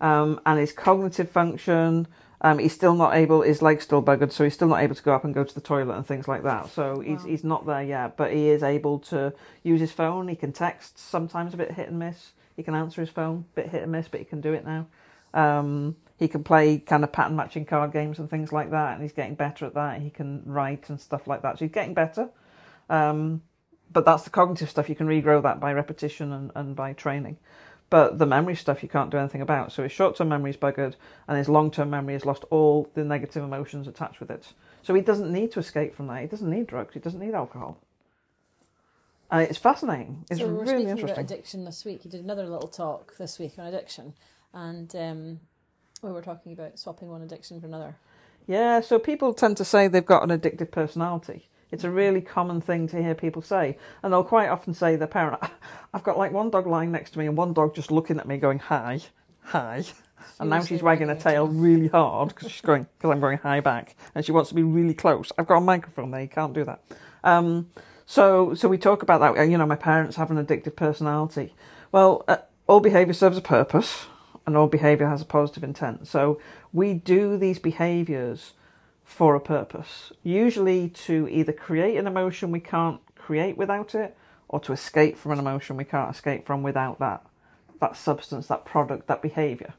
Um, and his cognitive function, um, he's still not able. His leg's still buggered, so he's still not able to go up and go to the toilet and things like that. So he's Wow. he's not there yet, but he is able to use his phone. He can text sometimes a bit hit and miss. He can answer his phone, a bit hit and miss, but he can do it now. Um, he can play kind of pattern matching card games and things like that, and he's getting better at that. He can write and stuff like that, so he's getting better. Um, but that's the cognitive stuff. You can regrow that by repetition and, and by training. But the memory stuff you can't do anything about. So his short term memory is buggered, and his long term memory has lost all the negative emotions attached with it. So he doesn't need to escape from that. He doesn't need drugs. He doesn't need alcohol. And it's fascinating. It's so we were really speaking about addiction this week. He did another little talk this week on addiction, and um, we were talking about swapping one addiction for another. Yeah, so people tend to say they've got an addictive personality. It's a really common thing to hear people say. And they'll quite often say their parent, I've got like one dog lying next to me and one dog just looking at me going, hi, hi. And now she's wagging her tail really hard because she's going, because I'm going hi back. And she wants to be really close. I've got a microphone there, you can't do that. Um, so, so we talk about that. You know, my parents have an addictive personality. Well, uh, all behaviour serves a purpose and all behaviour has a positive intent. So we do these behaviours for a purpose, usually to either create an emotion we can't create without it, or to escape from an emotion we can't escape from without that that substance, that product, that behaviour.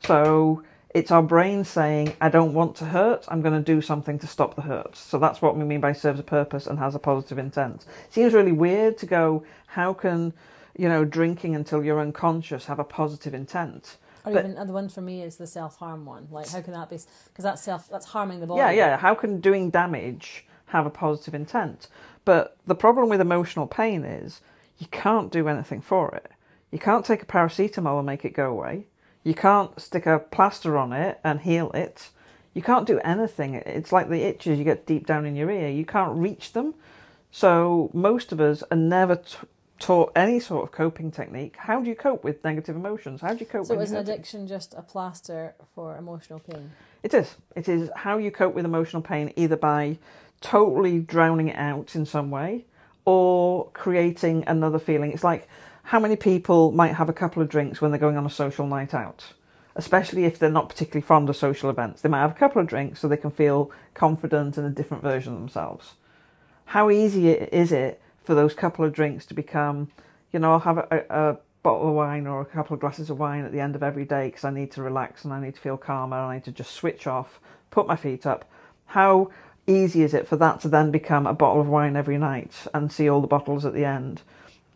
So It's our brain saying, I don't want to hurt, I'm going to do something to stop the hurt. So that's what we mean by serves a purpose and has a positive intent. Seems really weird to go, how can, you know, drinking until you're unconscious have a positive intent? Or But- even the one for me is the self harm one. Like, how can that be? Because that's self. That's harming the body. Yeah, yeah. How can doing damage have a positive intent? But the problem with emotional pain is you can't do anything for it. You can't take a paracetamol and make it go away. You can't stick a plaster on it and heal it. You can't do anything. It's like the itches you get deep down in your ear. You can't reach them. So most of us are never t- taught any sort of coping technique. How do you cope with negative emotions? How do you cope So with is an addiction just a plaster for emotional pain? It is. It is how you cope with emotional pain, either by totally drowning it out in some way or creating another feeling. It's like how many people might have a couple of drinks when they're going on a social night out, especially if they're not particularly fond of social events. They might have a couple of drinks so they can feel confident in a different version of themselves. How easy is it for those couple of drinks to become, you know, I'll have a, a, bottle of wine or a couple of glasses of wine at the end of every day because I need to relax and I need to feel calmer and I need to just switch off, put my feet up. How easy is it for that to then become a bottle of wine every night and see all the bottles at the end?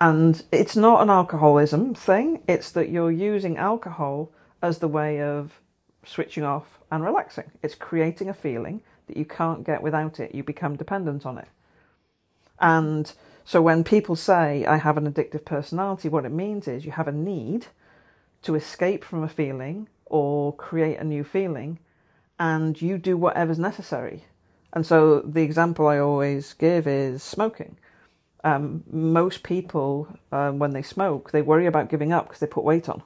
And it's not an alcoholism thing, it's that you're using alcohol as the way of switching off and relaxing. It's creating a feeling that you can't get without it. You become dependent on it. And so when people say, I have an addictive personality, what it means is you have a need to escape from a feeling or create a new feeling, and you do whatever's necessary. And so the example I always give is smoking. Um, most people, um, when they smoke, they worry about giving up because they put weight on.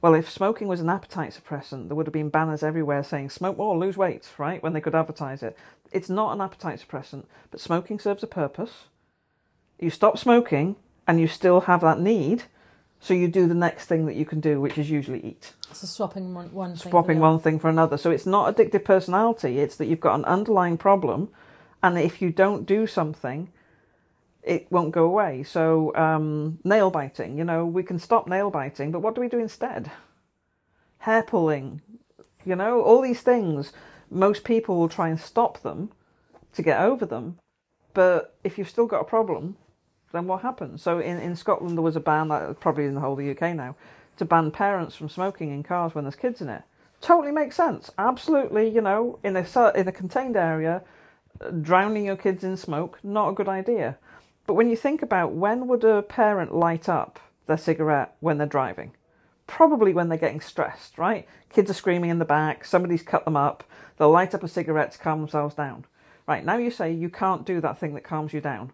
Well, if smoking was an appetite suppressant, there would have been banners everywhere saying smoke more, lose weight, right? When they could advertise it. It's not an appetite suppressant, but smoking serves a purpose. You stop smoking and you still have that need, so you do the next thing that you can do, which is usually eat. So swapping one, one thing. Swapping for one thing for another. So it's not addictive personality, it's that you've got an underlying problem, and if you don't do something, it won't go away. So, um, nail biting, you know, we can stop nail biting, but what do we do instead? Hair pulling, you know, all these things. Most people will try and stop them to get over them, but if you've still got a problem, then what happens? So, in, in Scotland, there was a ban, that probably in the whole of the UK now, to ban parents from smoking in cars when there's kids in it. Totally makes sense. Absolutely, you know, in a in a contained area, uh, drowning your kids in smoke not a good idea. But when you think about when would a parent light up their cigarette when they're driving? Probably when they're getting stressed, right? Kids are screaming in the back, somebody's cut them up, they'll light up a cigarette to calm themselves down. Right, now you say you can't do that thing that calms you down.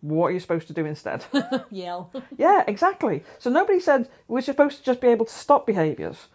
What are you supposed to do instead? (laughs) Yell. Yeah, exactly. So nobody said we're supposed to just be able to stop behaviours.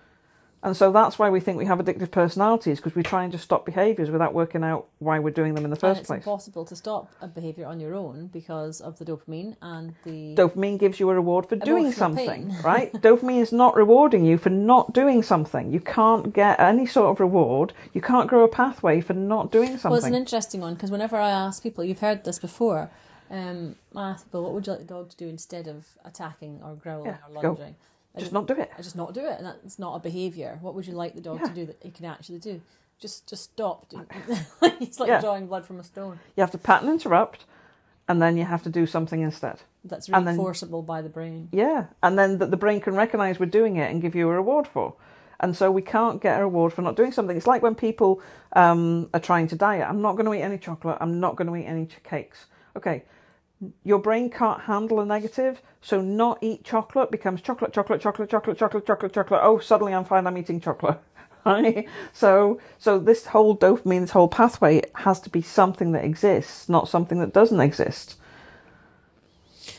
And so that's why we think we have addictive personalities because we try and just stop behaviours without working out why we're doing them in the and first it's place. It's impossible to stop a behaviour on your own because of the dopamine and the. Dopamine gives you a reward for doing something, (laughs) right? Dopamine is not rewarding you for not doing something. You can't get any sort of reward. You can't grow a pathway for not doing something. Well, it's an interesting one because whenever I ask people, you've heard this before. Um, I ask people, what would you like the dog to do instead of attacking or growling Yeah, or lunging? I just not do it. I just not do it, and that's not a behaviour. What would you like the dog to do that it can actually do? Just, just stop. (laughs) it's like Yeah. drawing blood from a stone. You have to pattern interrupt, and then you have to do something instead. That's And then- by the brain. Yeah, and then that the brain can recognize we're doing it and give you a reward for. And so we can't get a reward for not doing something. It's like when people um, are trying to diet. I'm not going to eat any chocolate. I'm not going to eat any cakes. Okay, your brain can't handle a negative, so not eat chocolate becomes chocolate, chocolate, chocolate, chocolate, chocolate, chocolate, chocolate. Oh, suddenly I'm fine. I'm eating chocolate. (laughs) So, so this whole dopamine, this whole pathway has to be something that exists, not something that doesn't exist.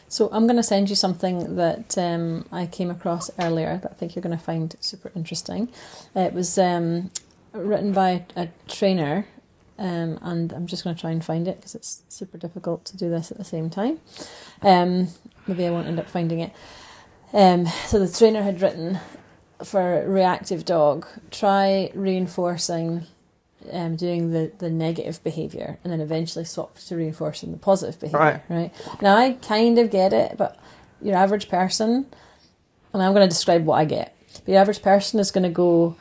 So I'm going to send you something that um, I came across earlier that I think you're going to find super interesting. It was um, written by a trainer, um, and I'm just going to try and find it because it's super difficult to do this at the same time. Um, maybe I won't end up finding it. Um, so the trainer had written for reactive dog, try reinforcing um, doing the, the negative behaviour and then eventually swap to reinforcing the positive behaviour. Right. Now I kind of get it, but your average person, and I'm going to describe what I get. The average person is going to go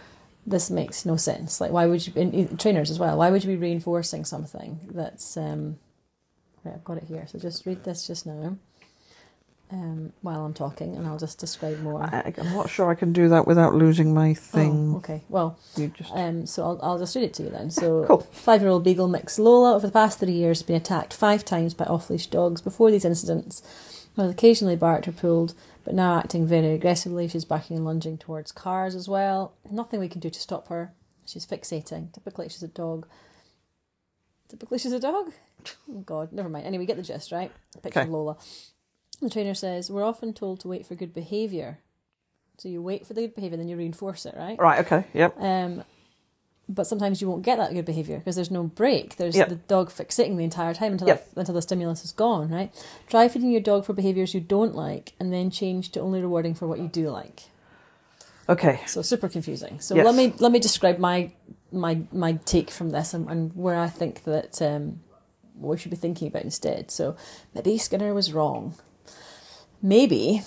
this makes no sense. Like, why would you, in, in trainers as well, why would you be reinforcing something that's, um, right, I've got it here. So just read this just now um, while I'm talking and I'll just describe more. I, I'm not sure I can do that without losing my thing. Oh, okay. Well, You just um, so I'll, I'll just read it to you then. So, Cool. five year old Beagle mix Lola over the past three years has been attacked five times by off leash dogs. Before these incidents, was occasionally barked or pulled, but now acting very aggressively. She's backing and lunging towards cars as well. Nothing we can do to stop her. She's fixating. Typically, she's a dog. Typically, she's a dog? Oh, God, never mind. Anyway, get the gist, right? Picture Okay. of Lola. The trainer says, We're often told to wait for good behaviour. So you wait for the good behaviour, then you reinforce it, right? right. Okay. Yep. Um, but sometimes you won't get that good behaviour because there's no break. There's Yep. the dog fixating the entire time until Yep. the, until the stimulus is gone, right? Try feeding your dog for behaviours you don't like and then change to only rewarding for what you do like. Okay. So super confusing. So Yes. let me let me describe my my my take from this and, and where I think that um, what we should be thinking about instead. So maybe Skinner was wrong. Maybe,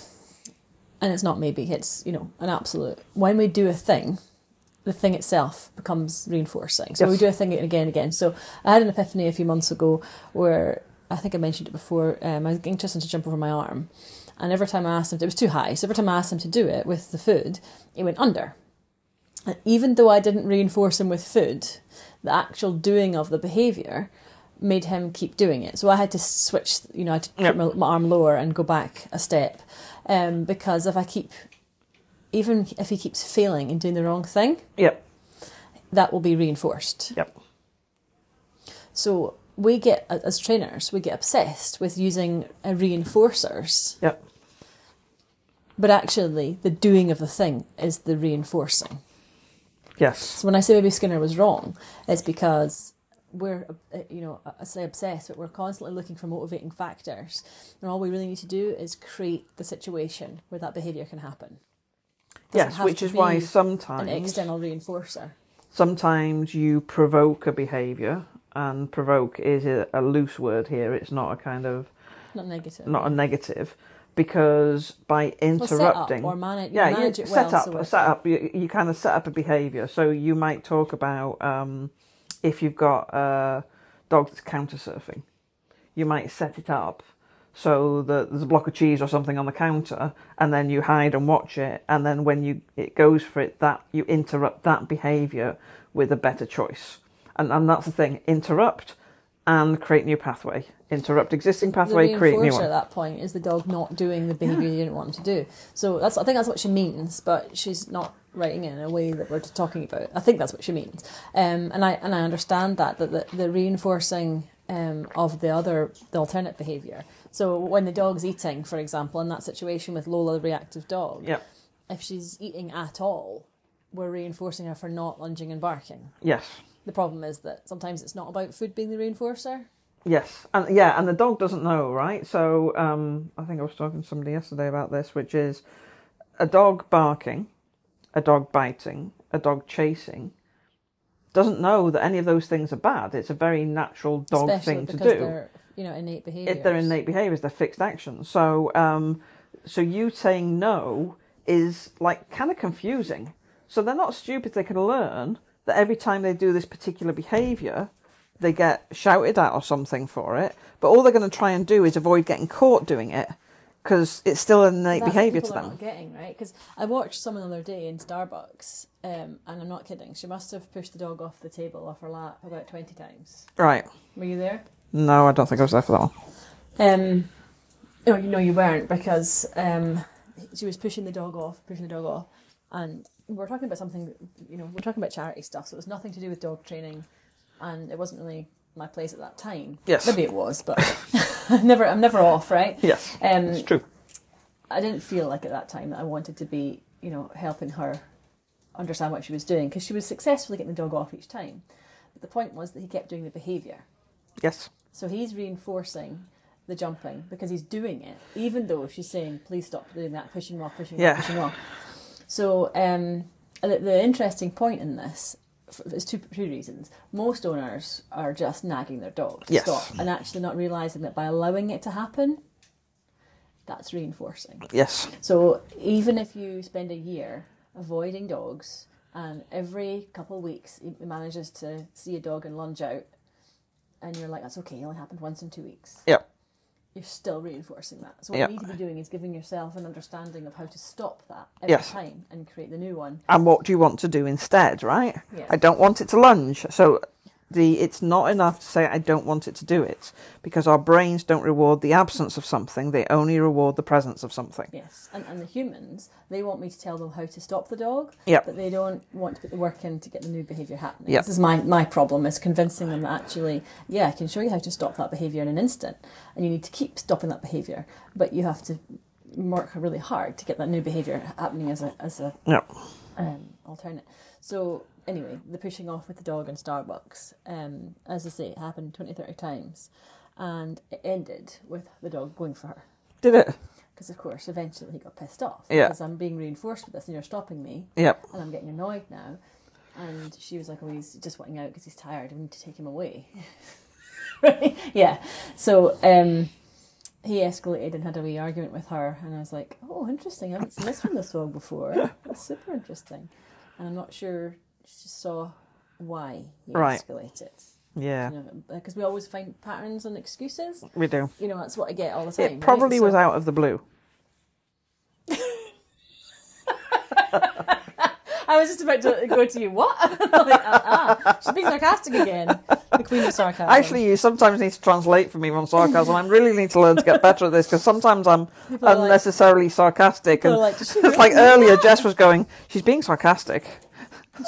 and it's not maybe. It's you know an absolute. When we do a thing, the thing itself becomes reinforcing. So we do a thing again and again. So I had an epiphany a few months ago where I think I mentioned it before. Um, I was getting Tristan to jump over my arm, and every time I asked him, to, it was too high. So every time I asked him to do it with the food, he went under. And even though I didn't reinforce him with food, the actual doing of the behaviour made him keep doing it. So I had to switch, you know, I had to Yep. put my, my arm lower and go back a step. Um, because if I keep, even if he keeps failing and doing the wrong thing, Yep. that will be reinforced. Yep. So we get, as trainers, we get obsessed with using uh, reinforcers, Yep. but actually the doing of the thing is the reinforcing. Yes. So when I say maybe Skinner was wrong, it's because we're, uh, you know, I say obsessed, but we're constantly looking for motivating factors, and all we really need to do is create the situation where that behaviour can happen. Yes. Which is why sometimes an external reinforcer. sometimes you provoke a behaviour, and provoke is a, a loose word here. It's not a kind of Not negative. not a negative, because by Well, set up interrupting, or manage, yeah, manage you it well. set up, so set up. You, you kind of set up a behaviour. So you might talk about um, if you've got a dog that's counter surfing, you might set it up so there's a block of cheese or something on the counter, and then you hide and watch it, and then when you it goes for it, that you interrupt that behaviour with a better choice, and and that's the thing: interrupt and create new pathway. Interrupt existing pathway, the create new one. at that point is the dog not doing the behaviour you didn't want him to do. So that's I think that's what she means, but she's not writing it in a way that we're talking about. I think that's what she means, um, and I and I understand that that the, the reinforcing um, of the other the alternate behaviour. So when the dog's eating, for example, in that situation with Lola, the reactive dog, Yep. if she's eating at all, we're reinforcing her for not lunging and barking. Yes. The problem is that sometimes it's not about food being the reinforcer. Yes, and yeah, and the dog doesn't know, right? So um, I think I was talking to somebody yesterday about this, which is a dog barking, a dog biting, a dog chasing, doesn't know that any of those things are bad. It's a very natural dog especially thing to do. You know innate behaviours. If they're innate behaviours, they're fixed actions. So, um, so you saying no is like kind of confusing. So they're not stupid. They can learn that every time they do this particular behaviour, they get shouted at or something for it. But all they're going to try and do is avoid getting caught doing it because it's still an innate That's behaviour to them. Getting right because I watched someone the other day in Starbucks, um, and I'm not kidding. She must have pushed the dog off the table off her lap about twenty times. Right? Were you there? No, I don't think I was there for that one. Um, no, you know you weren't because um, she was pushing the dog off, pushing the dog off, and we we're talking about something. You know, we're talking about charity stuff, so it was nothing to do with dog training, and it wasn't really my place at that time. Yes. maybe it was, but I'm (laughs) never, I'm never off, right? Yes, Um, it's true. I didn't feel like at that time that I wanted to be, you know, helping her understand what she was doing because she was successfully getting the dog off each time. But the point was that he kept doing the behaviour. Yes, So he's reinforcing the jumping because he's doing it, even though she's saying, please stop doing that, pushing off, pushing Yeah. off, pushing off. So um, the, the interesting point in this is two, two reasons. Most owners are just nagging their dog to Yes. stop and actually not realising that by allowing it to happen, that's reinforcing. yes, So even if you spend a year avoiding dogs and every couple of weeks he manages to see a dog and lunge out, and you're like, that's okay, it only happened once in two weeks. Yeah. You're still reinforcing that. So what Yep. you need to be doing is giving yourself an understanding of how to stop that every Yes. time and create the new one. And what do you want to do instead, right? Yeah. I don't want it to lunge. So the it's not enough to say I don't want it to do it because our brains don't reward the absence of something, they only reward the presence of something. Yes, and, and the humans, they want me to tell them how to stop the dog, Yep. but they don't want to put the work in to get the new behaviour happening. Yep. This is my, my problem, is convincing them that actually, yeah, I can show you how to stop that behaviour in an instant, and you need to keep stopping that behaviour, but you have to work really hard to get that new behaviour happening as a, as a Yep. um, alternate. So anyway, the pushing off with the dog in Starbucks, um, as I say, it happened 20, 30 times, and it ended with the dog going for her. Did it? Because of course, eventually he got pissed off. Yeah. Because I'm being reinforced with this, and you're stopping me, Yep. and I'm getting annoyed now. And she was like, "Oh, he's just wanting out because he's tired. We need to take him away." (laughs) right? Yeah. So um, he escalated and had a wee argument with her, and I was like, "Oh, interesting. I haven't seen this from this dog before. That's super interesting." And I'm not sure she saw why he Right. escalated. Yeah. You know, because we always find patterns and excuses. We do. You know, that's what I get all the time. It right? probably So- was out of the blue. (laughs) I was just about to go to you. What? (laughs) like, ah, ah, she's being sarcastic again. The queen of sarcasm. Actually, you sometimes need to translate for me on sarcasm. I really need to learn to get better at this because sometimes I'm are like- unnecessarily sarcastic. And like, "Does (laughs) it's like earlier. Jess was going, "She's being sarcastic."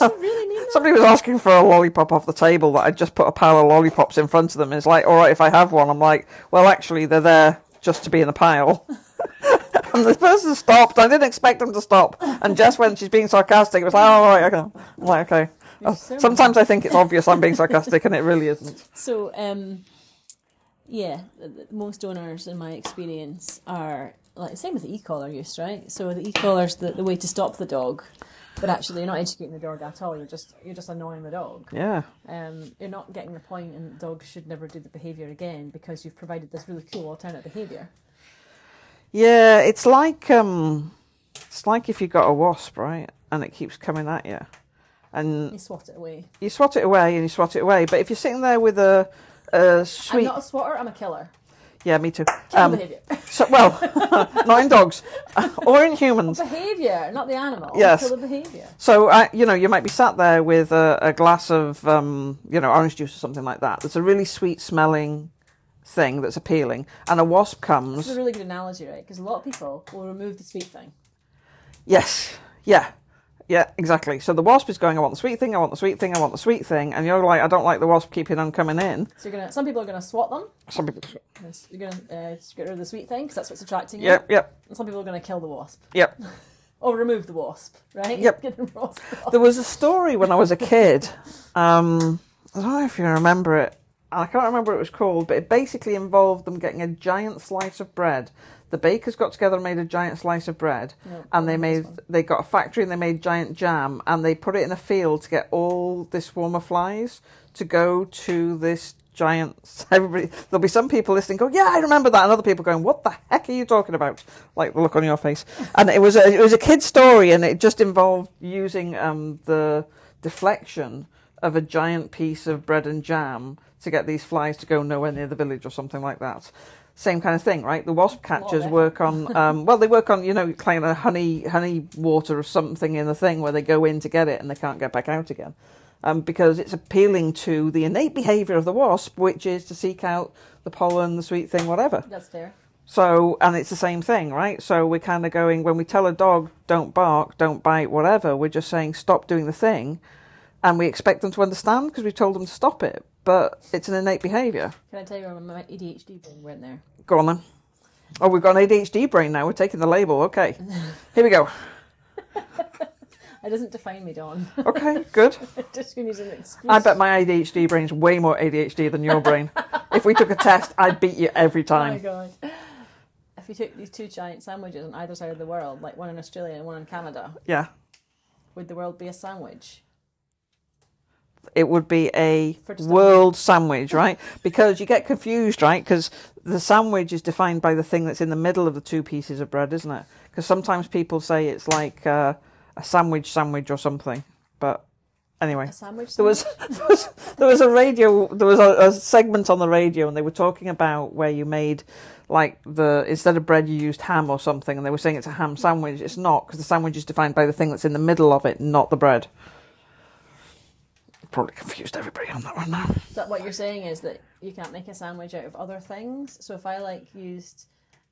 Really? Somebody was asking for a lollipop off the table that I just put a pile of lollipops in front of them. It's like, all right, if I have one, I'm like, well, actually, they're there just to be in the pile. (laughs) and the person stopped. I didn't expect them to stop. And Jess, when she's being sarcastic, it was like, oh, all right, okay. I'm like, okay. Oh, so Sometimes I think it's obvious I'm being sarcastic, and it really isn't. So, um, yeah, most owners, in my experience, are like same with the e-collar use, right? So the e-collar's the, the way to stop the dog, but actually you're not educating the dog at all. You're just you're just annoying the dog. Yeah. Um, you're not getting the point, and the dog should never do the behaviour again because you've provided this really cool alternate behaviour. Yeah, it's like um, it's like if you got a wasp, right, and it keeps coming at you, and You swat it away. you swat it away and you swat it away. But if you're sitting there with a, a sweet, I'm not a swatter. I'm a killer. Yeah, me too. Um, behaviour. so, well, (laughs) (laughs) not in dogs (laughs) or in humans. behaviour, not the animal. Yes. Kill the behaviour. So, uh, you know, you might be sat there with a, a glass of, um, you know, orange juice or something like that. That's a really sweet smelling thing that's appealing, and a wasp This comes. is a really good analogy, right? Because a lot of people will remove the sweet thing. Yes, yeah, yeah, exactly. So the wasp is going, I want the sweet thing, I want the sweet thing, I want the sweet thing, and you're like, I don't like the wasp keeping on coming in. So you're gonna. Some people are gonna swat them. Some people, You're gonna uh, get rid of the sweet thing because that's what's attracting you. yep, yep, And some people are gonna kill the wasp yep. (laughs) or remove the wasp, right? Yep. (laughs) Get the wasp (laughs) off. There was a story when I was a kid. Um, I don't know if you remember it. I can't remember what it was called, but it basically involved them getting a giant slice of bread. The bakers got together and made a giant slice of bread, No, and they made they got a factory and they made giant jam, and they put it in a field to get all this swarm of flies to go to this giant. (laughs) Everybody, there'll be some people listening, go, yeah, I remember that, and other people going, what the heck are you talking about? Like the look on your face. And it was a, it was a kid's story, and it just involved using um, the deflection of a giant piece of bread and jam to get these flies to go nowhere near the village or something like that. Same kind of thing, right? The wasp catchers work on, (laughs) um, well, they work on, you know, kind of honey, honey water or something in the thing where they go in to get it and they can't get back out again. Um, because it's appealing to the innate behaviour of the wasp, which is to seek out the pollen, the sweet thing, whatever. That's fair. So, and it's the same thing, right? So we're kind of going, when we tell a dog, don't bark, don't bite, whatever, we're just saying, stop doing the thing. And we expect them to understand because we've told them to stop it. But it's an innate behaviour. Can I tell you where my ADHD brain went there? Go on then. Oh, we've got an ADHD brain now. We're taking the label. Okay. (laughs) Here we go. (laughs) It doesn't define me, Dawn. Okay, good. (laughs) just means an excuse. I bet my ADHD brain's way more ADHD than your brain. if we took a test, I'd beat you every time. Oh my god. If you took these two giant sandwiches on either side of the world, like one in Australia and one in Canada, Yeah. would the world be a sandwich? It would be a For just a world sandwich, right? (laughs) Because you get confused, right? Because the sandwich is defined by the thing that's in the middle of the two pieces of bread, isn't it? Because sometimes people say it's like uh, a sandwich sandwich or something. But anyway, sandwich. there was, (laughs) there was there was a radio there was a, a segment on the radio and they were talking about where you made like the instead of bread you used ham or something and they were saying it's a ham sandwich it's not because the sandwich is defined by the thing that's in the middle of it not the bread probably confused everybody on that one now that what you're saying is that you can't make a sandwich out of other things. So if I like used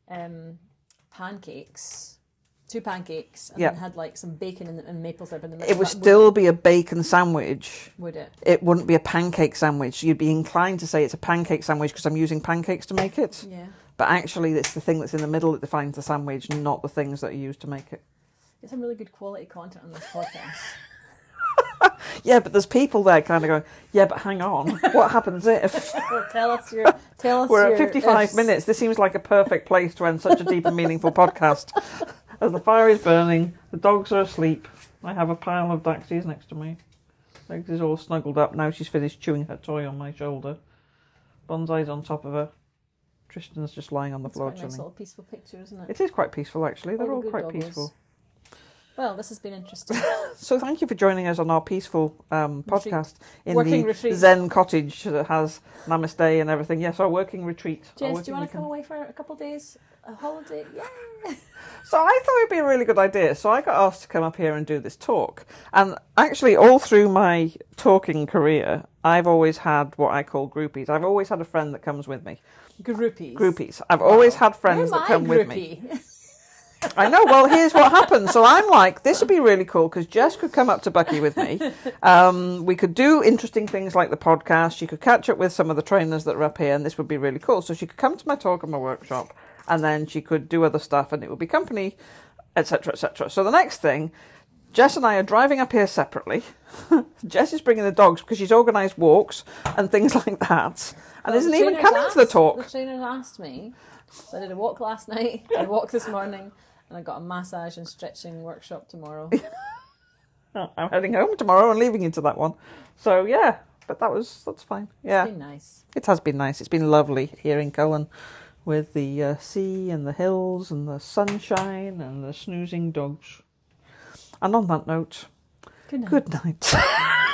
um, pancakes, two pancakes, and Yeah. then had like some bacon and, and maple syrup in the middle, it would that still be a bacon sandwich would, it? it wouldn't be a pancake sandwich you'd be inclined to say it's a pancake sandwich because i'm using pancakes to make it Yeah. but actually it's the thing that's in the middle that defines the sandwich not the things that are used to make it Get some really good quality content on this podcast. (laughs) Yeah, but there's people there kind of going, yeah, but hang on, what happens if (laughs) Well, tell us your tell us we're your at 55 ifs. minutes? This seems like a perfect place to end such a deep and meaningful podcast. (laughs) As the fire is burning, the dogs are asleep. I have a pile of Daxies next to me. Dexy's all snuggled up. Now she's finished chewing her toy on my shoulder. Bonsai's on top of her. Tristan's just lying on the It's floor quite a nice little peaceful picture, isn't it? It is quite peaceful, actually. They're All the all quite peaceful. Well, this has been interesting. (laughs) So thank you for joining us on our peaceful um, podcast in Working the retreat. Zen cottage that has Namaste and everything. Yes, our working retreat. Jess, do you want to come away for a couple of days? A holiday? Yeah. (laughs) So I thought it'd be a really good idea. So I got asked to come up here and do this talk. And actually, all through my talking career, I've always had what I call groupies. I've always had a friend that comes with me. Groupies. Groupies. I've always had friends that come with me. (laughs) I know. Well, here's what happened. So I'm like, this would be really cool because Jess could come up to Buckie with me. Um, we could do interesting things like the podcast. She could catch up with some of the trainers that are up here, and this would be really cool. So she could come to my talk and my workshop, and then she could do other stuff, and it would be company, etc., etc. So the next thing. Jess and I are driving up here separately. (laughs) Jess is bringing the dogs because she's organised walks and things (laughs) like that, and Well, isn't even coming to the asked- talk. The trainers asked me. So I did a walk last (laughs) night, I did a walk this morning, and I got a massage and stretching workshop tomorrow. (laughs) Oh, I'm heading home tomorrow and leaving you to that one. So yeah, but that was that's fine. Yeah, It's been nice. it has been nice. It's been lovely here in Cullen, with the uh, sea and the hills and the sunshine and the snoozing dogs. And on that note, Good night. good night. (laughs)